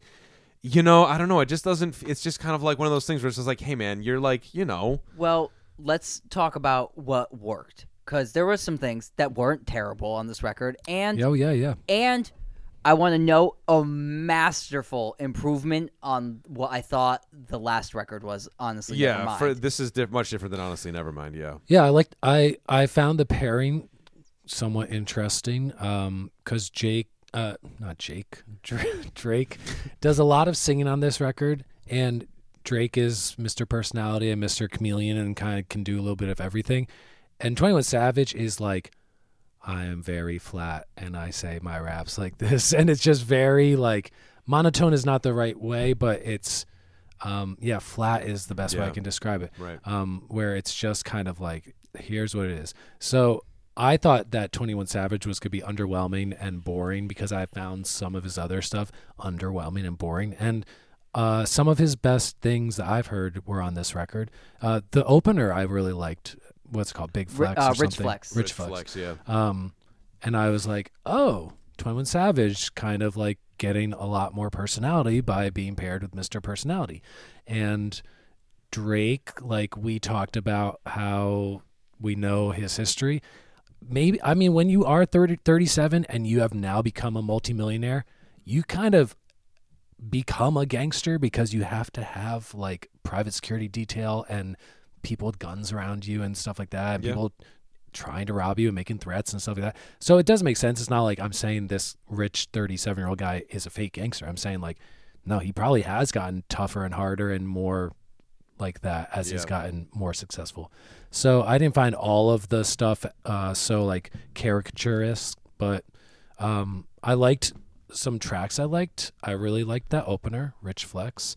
you know I don't know it just doesn't it's just kind of like one of those things where it's just like hey man you're like you know Well, let's talk about what worked because there were some things that weren't terrible on this record, and Oh yeah, yeah. and I want to note a masterful improvement on what I thought the last record was. Honestly, yeah Nevermind. for this is diff- much different than honestly never mind yeah Yeah, I liked I I found the pairing somewhat interesting um cuz Jake uh not Jake <laughs> Drake does a lot of singing on this record and Drake is Mr. Personality and Mr. Chameleon and kind of can do a little bit of everything. And 21 Savage is like I am very flat and I say my raps like this <laughs> and it's just very like monotone is not the right way but it's um yeah flat is the best way I can describe it right um, where it's just kind of like, here's what it is. So I thought that 21 Savage was could be underwhelming and boring because I found some of his other stuff underwhelming and boring. And uh, some of his best things that I've heard were on this record. Uh, the opener I really liked. What's it called? Big Flex. uh, or Rich something. Flex. Rich, Flex. yeah Um, and I was like, oh, 21 Savage kind of like getting a lot more personality by being paired with Mr. Personality. And Drake, like we talked about how we know his history. Maybe, I mean, when you are 30, 37 and you have now become a multimillionaire, you kind of become a gangster because you have to have like private security detail and people with guns around you and stuff like that. And Yeah. people trying to rob you and making threats and stuff like that. So it does make sense. It's not like I'm saying this rich 37 year old guy is a fake gangster. I'm saying like, no, he probably has gotten tougher and harder and more like that as he's gotten more successful. So I didn't find all of the stuff uh, so like caricaturist, but um, I liked some tracks. I liked. I really liked that opener, Rich Flex.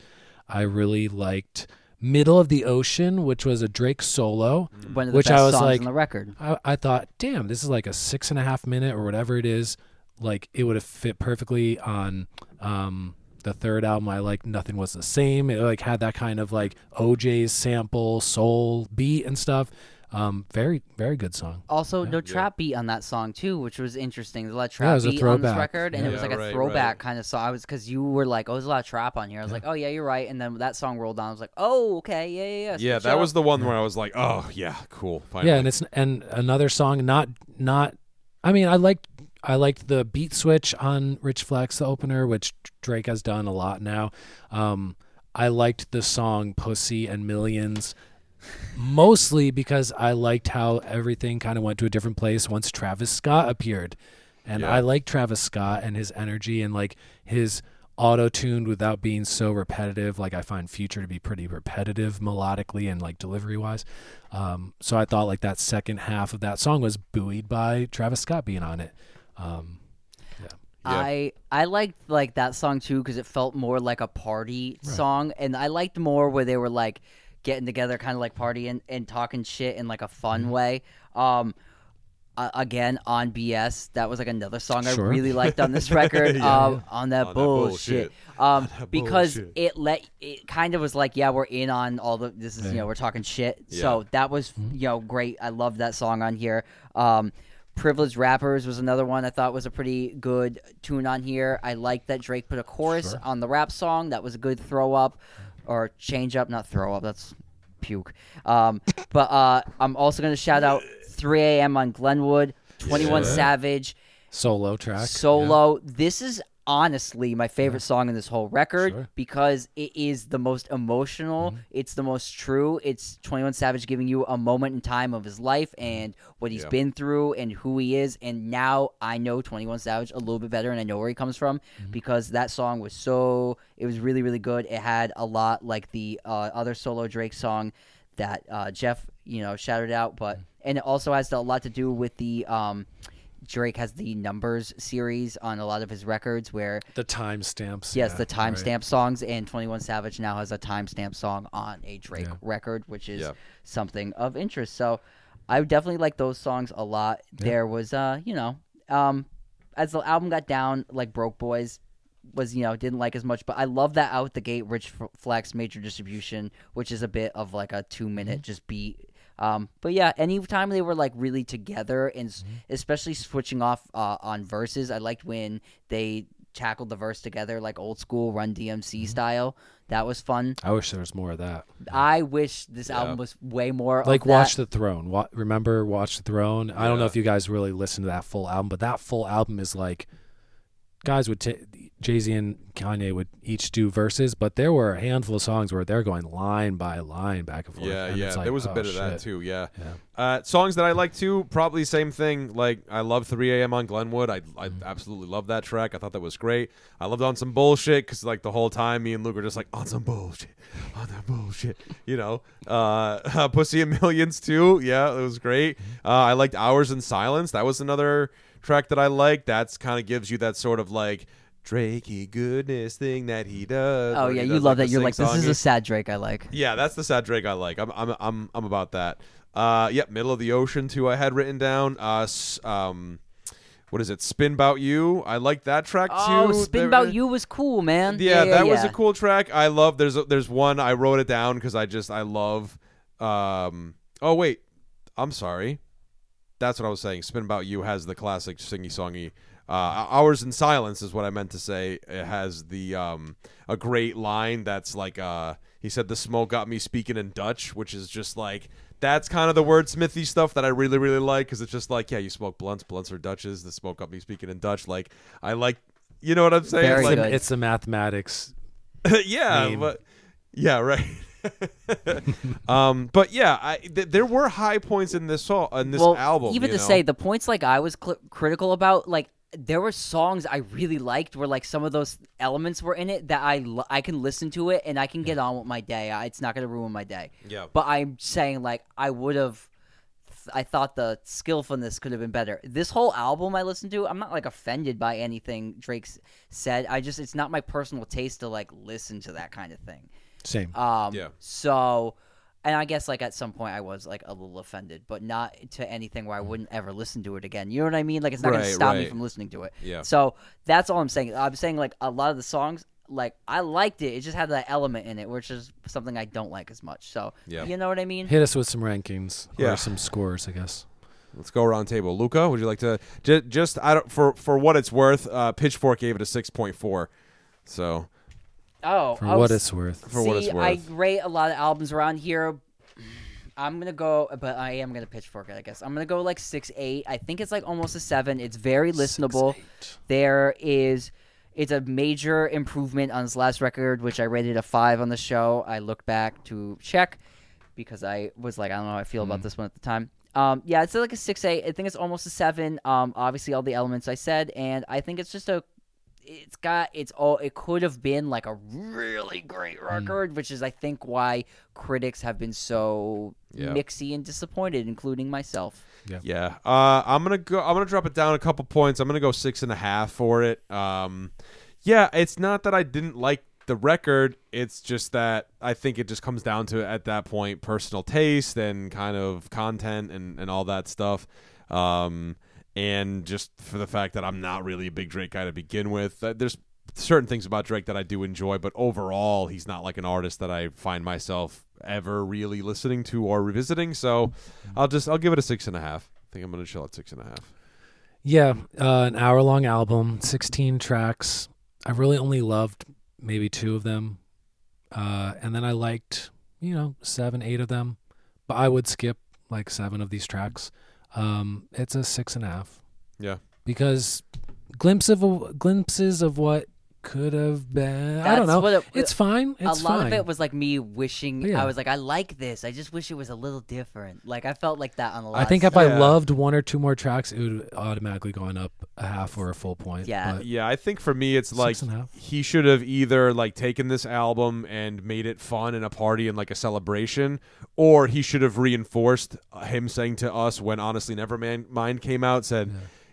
I really liked Middle of the Ocean, which was a Drake solo. One of the Which best I was songs like- on the record. I, I thought, damn, this is like a six and a half minute or whatever it is. Like it would have fit perfectly on um, the third album. I like nothing was the same. It like had that kind of like O'Jays sample soul beat and stuff. Um, very very good song. Also, no Yeah. trap beat on that song too, which was interesting. There's a lot of Yeah, it trap was a beat on this throwback. record, and it Yeah. was Yeah, like a right, throwback right. kind of song. I was because you were like, "Oh, there's a lot of trap on here." I was like, "Oh yeah, you're right." And then that song rolled on. I was like, "Oh, okay, yeah, yeah, yeah." yeah switch that up. was the one where I was like oh yeah cool finally. Yeah, and it's and another song not not. I mean, I liked I liked the beat switch on Rich Flex, the opener, which Drake has done a lot now. Um, I liked the song "Pussy and Millions. Mostly because I liked how everything kind of went to a different place once Travis Scott appeared. And Yeah. I like Travis Scott and his energy and like his auto tuned without being so repetitive. Like I find Future to be pretty repetitive melodically and like delivery wise. Um, so I thought like that second half of that song was buoyed by Travis Scott being on it. Um, I I liked like that song too because it felt more like a party song, and I liked more where they were like getting together, kind of like partying and talking shit in like a fun Mm-hmm. way. Um, uh, again on BS, that was like another song I really liked on this <laughs> record. Yeah. <laughs> um, on that On that bullshit. bullshit. <laughs> Um, that because bullshit. it let it kind of was like, yeah, we're in on all the this is you know we're talking shit. So that was Mm-hmm. you know great. I loved that song on here. Um, Privileged Rappers was another one I thought was a pretty good tune on here. I liked that Drake put a chorus on the rap song. That was a good throw up or change up, not throw up. That's puke. Um, but uh, I'm also going to shout out 3 a.m. on Glenwood, 21 Yeah. Savage, solo track. solo. This is honestly my favorite song in this whole record Sure. because it is the most emotional. It's the most true. It's 21 Savage giving you a moment in time of his life and what he's Yeah. been through and who he is. And now I know 21 Savage a little bit better and I know where he comes from because that song was so, it was really, really good. It had a lot like the uh, other solo Drake song that uh, Jeff, you know, shouted out, but, and it also has a lot to do with the, um, Drake has the numbers series on a lot of his records where The timestamps. yes, yeah, the right. timestamp songs and 21 Savage now has a timestamp song on a Drake Yeah. record, which is Yeah. something of interest. So I definitely like those songs a lot. There was uh, you know, um as the album got down, like Broke Boys was you know didn't like as much, but I love that out the gate Rich Flex major distribution, which is a bit of like a two minute Mm-hmm. just beat. Um, but yeah, anytime they were like really together, and Mm-hmm. especially switching off uh, on verses, I liked when they tackled the verse together like old school Run DMC Mm-hmm. style. That was fun. I wish there was more of that. I wish this Yeah. album was way more Like of Watch the Throne. Wa- remember Watch the Throne? I don't know if you guys really listened to that full album, but that full album is like guys would t- Jay Z and Kanye would each do verses, but there were a handful of songs where they're going line by line back and forth. Yeah, and yeah. like, there was a oh, bit of that too. Yeah. Yeah. Uh, songs that I like too, probably same thing. Like I love 3 a.m. on Glenwood. I I Mm-hmm. absolutely love that track. I thought that was great. I loved on some bullshit because like the whole time me and Luke were just like on some bullshit, on that bullshit. <laughs> You know, uh, <laughs> Pussy and Millions too. Yeah, it was great. Mm-hmm. Uh, I liked Hours in Silence. That was another track that I like, That's kind of gives you that sort of like. Drakey goodness thing that he does. Oh yeah, you love the that. You're like, this is a sad Drake I like. Yeah, that's the sad Drake I like. I'm I'm I'm I'm about that. Uh, yep, middle of the ocean too. I had written down. Uh, um, what is it? Spin about you. I like that track too. Oh, Spin About You was cool, man. Yeah, yeah that was a cool track. I love. There's a, there's one I wrote it down because I just I love. Um. Oh wait, I'm sorry. That's what I was saying. Spin about you has the classic singy songy. Uh, Hours in Silence is what I meant to say. It has the um a great line that's like uh he said the smoke got me speaking in Dutch, which is just like that's kind of the wordsmithy stuff that I really really like because it's just like yeah you smoke blunts, blunts are Dutches. The smoke got me speaking in Dutch. Like I like you know what I'm saying? Very like, good. It's the mathematics. <laughs> yeah, Meme. but yeah, <laughs> right. <laughs> um, but yeah, I th- there were high points in this song, in this well, album. Even to know? say the points like I was cl- critical about, like there were songs I really liked where like some of those elements were in it that I l- I can listen to it and I can get on with my day. I, it's not going to ruin my day. Yeah. But I'm saying like I would have. I thought the skillfulness could have been better. This whole album I listened to, I'm not like offended by anything Drake's said. I just it's not my personal taste to like listen to that kind of thing. Same. Um, Yeah. So, and I guess like at some point I was like a little offended, but not to anything where I wouldn't ever listen to it again. You know what I mean? Like it's not gonna stop me from listening to it. Yeah. So that's all I'm saying. I'm saying like a lot of the songs, like I liked it. It just had that element in it, which is something I don't like as much. So Yeah. you know what I mean? Hit us with some rankings Yeah. or some scores, I guess. Let's go around table. Luca, would you like to just, just I don't for for what it's worth? Uh, Pitchfork gave it a six point four. So Oh, For I what was- it's worth. For what it's See, I rate a lot of albums around here. I'm gonna go, but I am gonna pitchfork it. I guess I'm gonna go like six eight. I think it's like almost a seven. It's very listenable. eight. There is, it's a major improvement on his last record, which I rated a five on the show. I looked back to check because I was like, I don't know how I feel about this one at the time. Um, yeah, it's like a six eight. I think it's almost a seven. Um, obviously all the elements I said, and I think it's just a it's got it's all it could have been like a really great record which is i think why critics have been so Yeah. mixy and disappointed including myself yeah, uh, I'm gonna go. I'm gonna drop it down a couple points. I'm gonna go six and a half for it. Um, yeah, it's not that I didn't like the record. It's just that I think it just comes down to at that point personal taste and kind of content and and all that stuff. Um, and just for the fact that I'm not really a big Drake guy to begin with. Uh, There's certain things about Drake that I do enjoy, but overall, he's not like an artist that I find myself ever really listening to or revisiting. So I'll just I'll give it a six and a half. I think I'm gonna chill at six and a half. Yeah, uh, an hour long album, 16 tracks. I really only loved maybe two of them. Uh, and then I liked, you know, seven, eight of them. But I would skip like seven of these tracks. Um, it's a six and a half Yeah. because glimpse of a, glimpses of what could have been. I don't That's know. what it- it's fine. It's a lot fine. of it was like me wishing. Yeah. I was like, I like this. I just wish it was a little different. Like I felt like that on a lot. I of think if stuff. I Yeah. loved one or two more tracks, it would automatically gone up a half or a full point. Yeah. but Yeah, I think for me it's like and a half. he should have either like taken this album and made it fun and a party and like a celebration, or he should have reinforced uh, him saying to us when honestly Nevermind Mind came out said.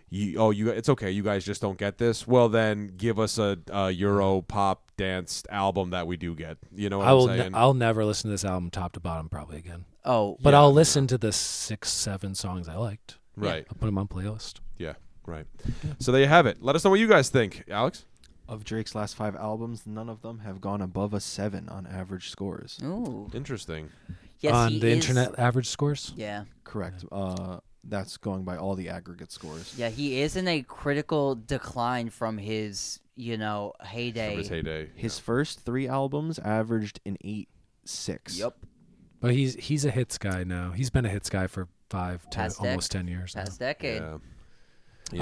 You, oh, you. It's okay. You guys just don't get this. Well, then give us a, a Euro pop dance album that we do get. You know what I will. am Ne- saying? I'll never listen to this album top to bottom probably again. Oh, But Yeah. I'll listen to the six, seven songs I liked. right. I'll put them on playlist. Yeah. Right. So there you have it. Let us know what you guys think, Alex. Of Drake's last five albums, none of them have gone above a seven on average scores. Oh, Interesting. Yes, on the is- internet average scores. Yeah, Correct. Uh, that's going by all the aggregate scores. yeah, he is in a critical decline from his, you know, heyday. From his heyday. His first three albums averaged an eight six. Yep, But he's he's a hits guy now. He's been a hits guy for five to Past almost ten years. now. past decade. Yeah.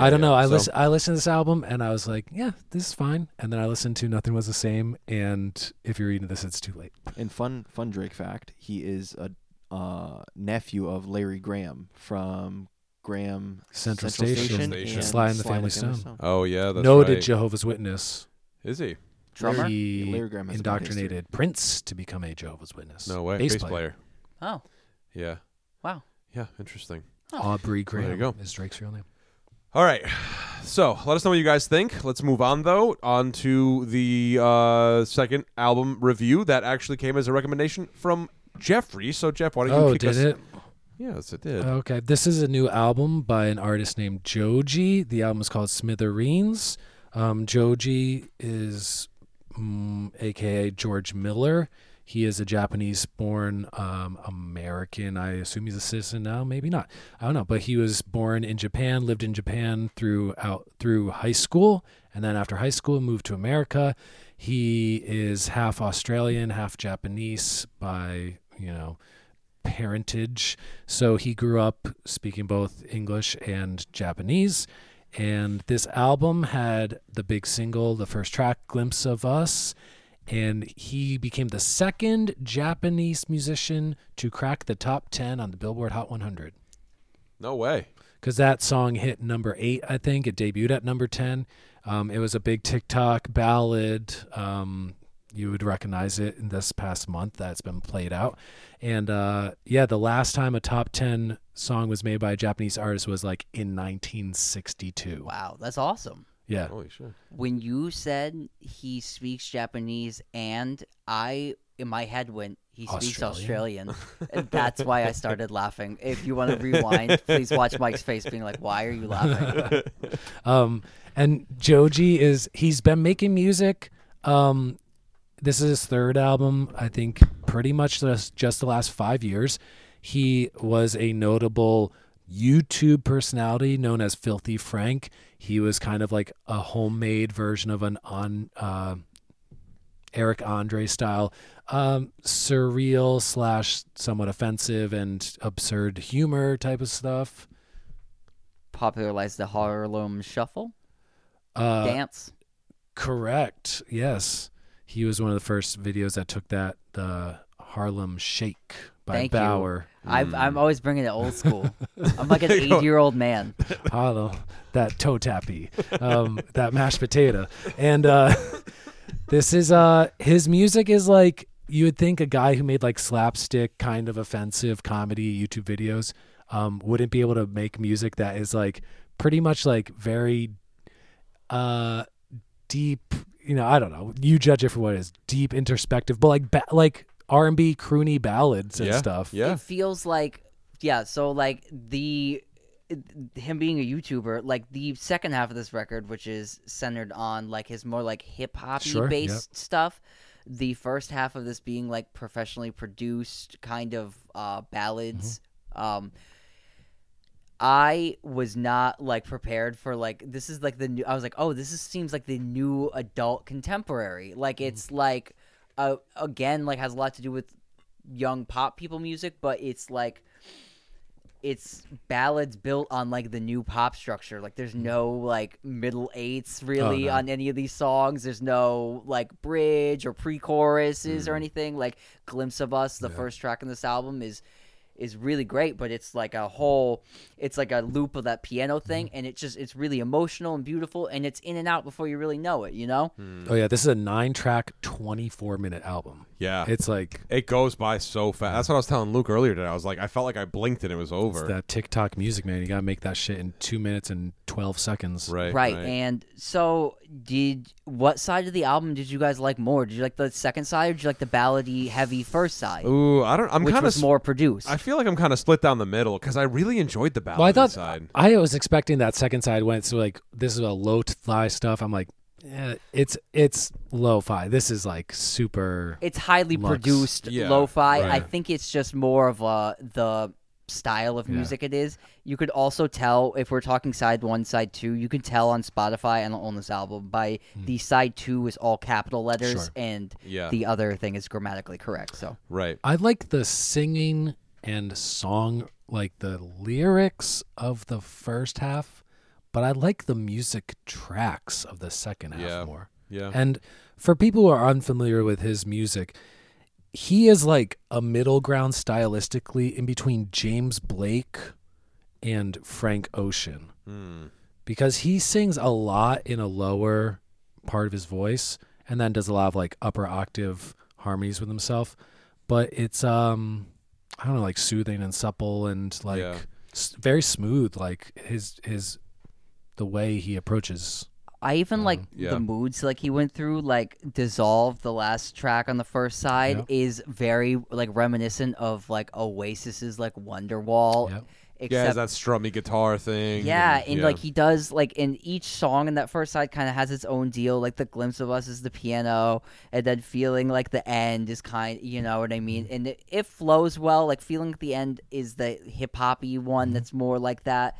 I don't Yeah, know. I so- listen. I listened to this album and I was like, "Yeah, this is fine." And then I listened to "Nothing Was the Same," and if you're reading this, it's too late. And fun fun Drake fact: he is a uh, nephew of Larry Graham from Graham Central Station, Station. and Sly and the Family Stone. Oh yeah, that's Noted right. Jehovah's Witness. Is he? Drummer. He Larry Graham has a bad history. indoctrinated Prince to become a Jehovah's Witness. No way. Bass, Bass, player. player. Oh, Yeah. wow. Yeah. Interesting. Aubrey Graham. There you go. is Drake's real name. All right. So let us know what you guys think. Let's move on though on to the uh, second album review that actually came as a recommendation from Jeffrey. So Jeff, why don't you Oh, kick did us? it? Yes, it did. Okay, this is a new album by an artist named Joji. The album is called Smithereens. Um, Joji is, mm, aka George Miller. He is a Japanese-born um, American. I assume he's a citizen now. Maybe not. I don't know. But he was born in Japan, lived in Japan throughout through high school, and then after high school moved to America. He is half Australian, half Japanese by you know parentage. So he grew up speaking both English and Japanese. And this album had the big single, the first track, Glimpse of Us. And he became the second Japanese musician to crack the top 10 on the Billboard Hot 100. No way. Because that song hit number eight, I think. It debuted at number 10. Um, it was a big TikTok ballad. Um, you would recognize it in this past month that's been played out. And uh, yeah, the last time a top 10 song was made by a Japanese artist was like in 1962. Wow, that's awesome. Yeah. Holy shit. When you said he speaks Japanese, and I in my head went, he speaks Australian? Australian, <laughs> and that's why I started laughing. If you want to rewind, please watch Mike's face, being like, "Why are you laughing?" <laughs> Um, and Joji is he's been making music. Um, this is his third album. I think pretty much just just the last five years. He was a notable YouTube personality known as Filthy Frank. He was kind of like a homemade version of an on uh, Eric Andre style, um, surreal slash somewhat offensive and absurd humor type of stuff. Popularized the Harlem Shuffle Uh, dance. Correct. Yes. He was one of the first videos that took that the Harlem Shake by Thank you. Baauer. I've, I'm always bringing it old school. <laughs> I'm like an There you go. 80 year old man. <laughs> Hollow, that toe tappy, um, that mashed potato, and uh, <laughs> this is uh, his music is like you would think a guy who made like slapstick kind of offensive comedy YouTube videos um, wouldn't be able to make music that is like pretty much like very uh deep you know i don't know you judge it for what it is deep introspective but like ba- like r&b croony ballads and yeah. stuff Yeah. It feels like, yeah. So like the him being a YouTuber, like the second half of this record, which is centered on like his more like hip hoppy Sure, based stuff. The first half of this being like professionally produced kind of uh, ballads. Um, I was not like prepared for like this is like the new. I was like, oh, this is, seems like the new adult contemporary. Like mm-hmm. it's like, uh, again, like has a lot to do with young pop people music, but it's like it's ballads built on like the new pop structure. Like there's mm. no like middle eights oh, really no. on any of these songs. There's no like bridge or pre-choruses or mm. anything. Like "Glimpse of Us," the first track in this album is is really great, but it's like a whole, it's like a loop of that piano mm-hmm. thing, and it's just it's really emotional and beautiful, and it's in and out before you really know it. You know? Oh yeah, this is a nine-track, twenty-four minute album. Yeah. It's like it goes by so fast. That's what I was telling Luke earlier today. I was like, I felt like I blinked and it was over. it's that TikTok music, man. You gotta make that shit in two minutes and twelve seconds. right, Right. And so, did what side of the album did you guys like more? Did you like the second side, or did you like the ballady, heavy first side, Ooh, I don't. I'm which kind was of more produced? I feel like I'm kind of split down the middle because I really enjoyed the ballad Well, I thought side. I was expecting that second side went so like this is a low-fi stuff. I'm like, Uh, it's it's lo-fi. This is like super. it's highly Lux. produced Yeah, lo-fi. I think it's just more of a the style of Yeah. music it is. You could also tell if we're talking side one, side two. You can tell on Spotify and on this album by hmm. the side two is all capital letters Sure. and Yeah. the other thing is grammatically correct. So Right. I like the singing and song, like the lyrics of the first half, but I like the music tracks of the second half Yeah. more. Yeah. And for people who are unfamiliar with his music, he is like a middle ground stylistically in between James Blake and Frank Ocean Hmm. because he sings a lot in a lower part of his voice and then does a lot of like upper octave harmonies with himself but it's um i don't know like soothing and supple and like Yeah. s- very smooth like his his the way he approaches I even like um, yeah. the moods like he went through. Like "Dissolve," the last track on the first side, Yep. is very like reminiscent of like Oasis's like Wonderwall. Yeah, Except it's that strummy guitar thing. Yeah, and- and like he does like in each song in that first side kind of has its own deal. Like the glimpse of us is the piano, and then feeling like the end is kind, you know what I mean. Mm-hmm. And it, it flows well. Like feeling at the end is the hip hoppy one mm-hmm. that's more like that.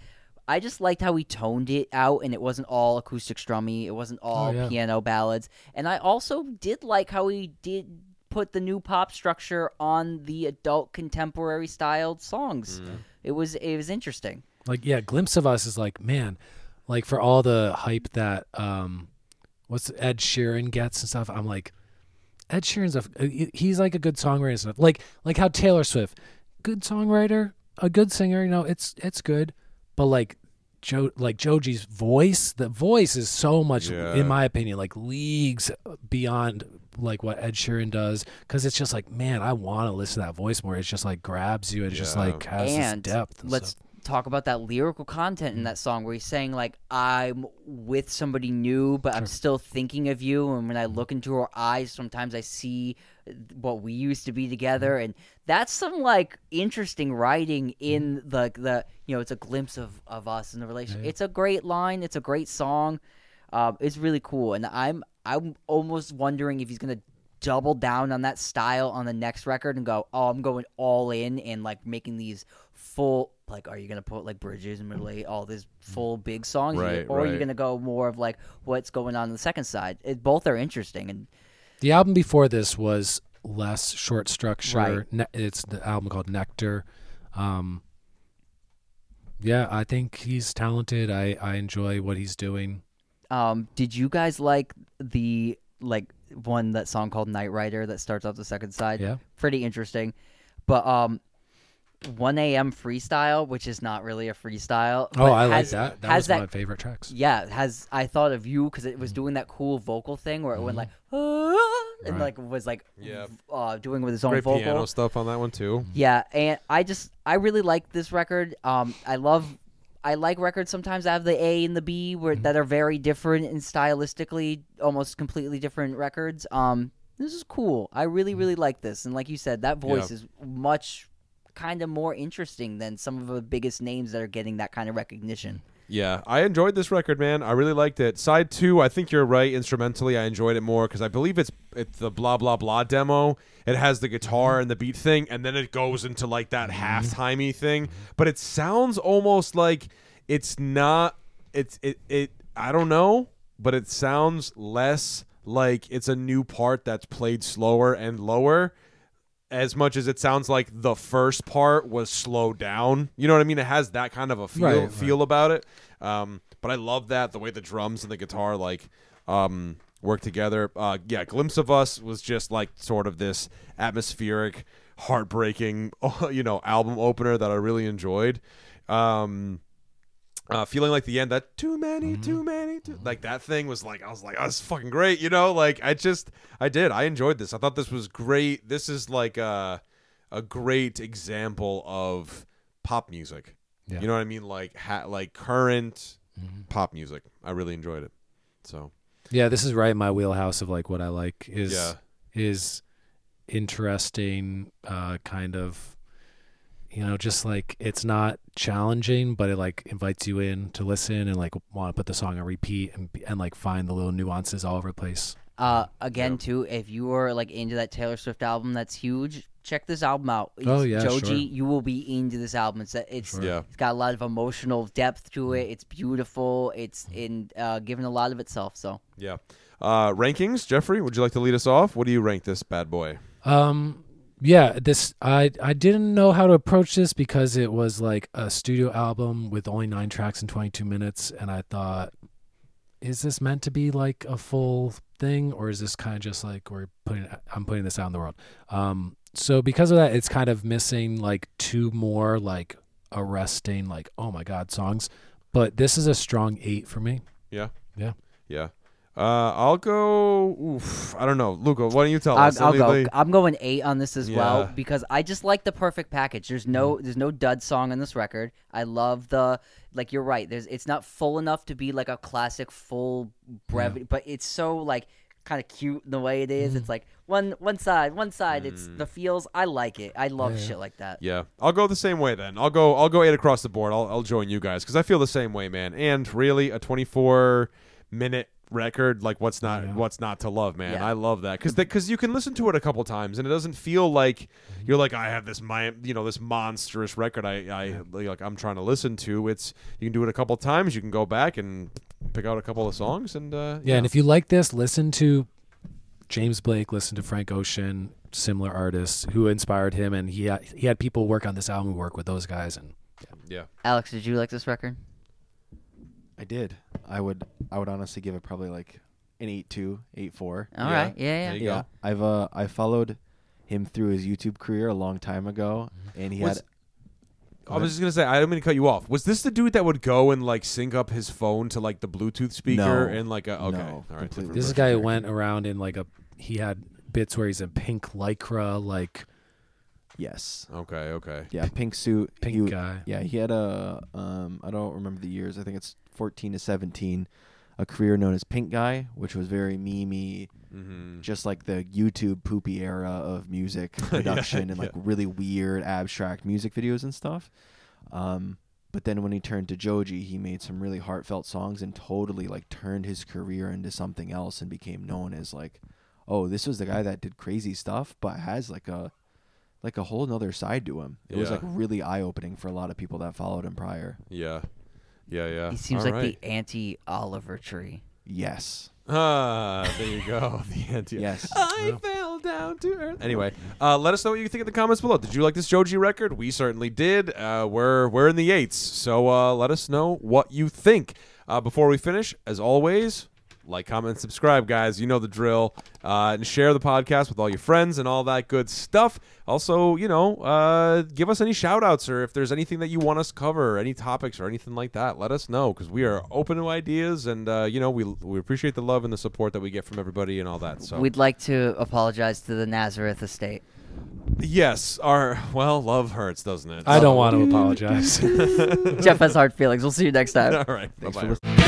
I just liked how he toned it out, and it wasn't all acoustic strummy. It wasn't all yeah. piano ballads. And I also did like how he did put the new pop structure on the adult contemporary styled songs. It was it was interesting. like yeah glimpse of us is like man like for all the hype that um what's ed sheeran gets and stuff i'm like ed sheeran's a he's like a good songwriter and stuff like like how taylor swift good songwriter a good singer you know it's it's good but like joe like joji's voice the voice is so much Yeah. in my opinion like leagues beyond like what ed sheeran does because it's just like man i want to listen to that voice more it's just like grabs you and just like has and this depth and let's stuff. Talk about that lyrical content in that song where he's saying like i'm with somebody new but i'm still thinking of you and when i look into her eyes sometimes i see what we used to be together. Mm-hmm. and that's some like interesting writing in the the you know it's a glimpse of of us in the relationship it's a great line it's a great song um, it's really cool and i'm i'm almost wondering if he's gonna double down on that style on the next record and go, oh, I'm going all in and like making these full like, are you gonna put like bridges and middle eight, all these full big songs, Right, or are you gonna go more of like what's going on on the second side? It, both are interesting and The album before this was less short structure. Right. Ne- it's the album called Nectar. Um, yeah, I think he's talented. I, I enjoy what he's doing. Um, did you guys like the like one that song called Night Rider that starts off the second side? Yeah. pretty interesting. But um, 1 a.m. freestyle, which is not really a freestyle. Oh, but I like that. That has was that, my favorite tracks. Yeah, has I thought of you because it was doing that cool vocal thing where it went like "Ah," and Mm-hmm. Right. like was like Yeah. uh, doing with his own Great vocal. piano stuff on that one too. Yeah, and I just I really like this record. Um, I love I like records sometimes that have the A and the B where Mm-hmm. that are very different and stylistically almost completely different records. Um, this is cool. I really Mm-hmm. really like this, and like you said, that voice Yeah. is much kind of more interesting than some of the biggest names that are getting that kind of recognition. Yeah, I enjoyed this record, man. I really liked it. Side two, I think you're right. Instrumentally, I enjoyed it more because I believe it's it's the blah blah blah demo. It has the guitar and the beat thing, and then it goes into like that mm-hmm. halftimey thing. But it sounds almost like it's not. It's it it. I don't know, but it sounds less like it's a new part that's played slower and lower as much as it sounds like the first part was slowed down. You know what I mean? It has that kind of a feel Right, right. about it. Um, but I love that the way the drums and the guitar like um, work together. Uh, yeah, glimpse of us was just like sort of this atmospheric, heartbreaking, <laughs> you know, album opener that I really enjoyed. Um, uh, feeling like the end that too many, Mm-hmm. too many, too, like that thing was like I was like, oh, this fucking great, you know. Like I just, I did, I enjoyed this. I thought this was great. This is like a, a great example of pop music. Yeah. You know what I mean? Like ha- like current Mm-hmm. pop music. I really enjoyed it. So Yeah, this is right in my wheelhouse of like what I like is Yeah. is interesting uh kind of you know just like it's not challenging but it like invites you in to listen and like want to put the song on repeat and and like find the little nuances all over the place. Uh, again, Yep. too, if you are like into that Taylor Swift album, that's huge. Check this album out. Oh, yeah, Joji, sure. you will be into this album. It's it's Sure. Yeah. it's got a lot of emotional depth to Mm. it. It's beautiful. It's in uh, giving a lot of itself. So yeah. Uh, rankings, Jeffrey. Would you like to lead us off? What do you rank this bad boy? Um yeah, this I I didn't know how to approach this because it was like a studio album with only 9 tracks and 22 minutes and I thought is this meant to be like a full thing or is this kind of just like we're putting I'm putting this out in the world. Um so because of that it's kind of missing like two more like arresting like oh my god songs, but this is a strong 8 for me. Yeah. Yeah. Yeah. Uh, I'll go. Oof, I don't know, Luca. Why don't you tell I'll, us? I'll Any- go. any- I'm going eight on this as well Yeah. Mm. because I just like the perfect package. There's no there's no dud song on this record. I love the like you're right. There's it's not full enough to be like a classic full brevity, but it's so like kind of cute in the way it is. Mm. It's like one one side, one side. It's the feels. I like it. I love Yeah. shit like that. Yeah, I'll go the same way then. I'll go. I'll go eight across the board. I'll, I'll join you guys because I feel the same way, man. And really, a 24 minute record, like what's not Yeah. what's not to love, man. Yeah. I love that because because you can listen to it a couple times and it doesn't feel like you're like I have this my you know this monstrous record I I like I'm trying to listen to. It's you can do it a couple times. You can go back and pick out a couple of songs and uh, Yeah, and if you like this, listen to James Blake, listen to Frank Ocean, similar artists who inspired him, and he had, he had people work on this album work with those guys, and yeah. Alex, did you like this record? I did. I would. I would honestly give it probably like an eight two, eight four. All Yeah. right. Yeah. Yeah. There you Yeah, go. I've uh I followed him through his YouTube career a long time ago, Mm-hmm. and he Was- had. I was just gonna say I didn't mean to cut you off. Was this the dude that would go and like sync up his phone to like the Bluetooth speaker No. and like a okay, No, all right. this version. guy who went around in like a he had bits where he's in pink lycra, like Yes. Okay, okay. Yeah, pink suit. pink he, guy. Yeah, he had a um I don't remember the years. I think it's 14 to 17. A career known as Pink Guy, which was very memey, Mm-hmm. just like the YouTube poopy era of music <laughs> production and like yeah. really weird abstract music videos and stuff. Um, but then when he turned to Joji, he made some really heartfelt songs and totally like turned his career into something else and became known as like, oh, this was the guy that did crazy stuff, but has like a like a whole nother side to him. It was like really eye opening for a lot of people that followed him prior. Yeah, yeah, yeah. He seems All like right. the anti Oliver Tree. Yes. Ah, there you go. <laughs> The anti. Yes. I fell down to earth. Anyway, uh, let us know what you think in the comments below. Did you like this Joji record? We certainly did. Uh, we're we're in the eights, so uh, let us know what you think. Uh, before we finish, as always, like, comment, and subscribe, guys. You know the drill. Uh, and share the podcast with all your friends and all that good stuff. Also, you know, uh, give us any shout outs or if there's anything that you want us to cover, any topics or anything like that, let us know because we are open to ideas and, uh, you know, we, we appreciate the love and the support that we get from everybody and all that. So, We'd like to apologize to the Nazareth estate. yes, our, well, love hurts, doesn't it? I don't want to <laughs> apologize. Jeff has hard feelings. We'll see you next time. all right. Thanks Bye-bye. for listening.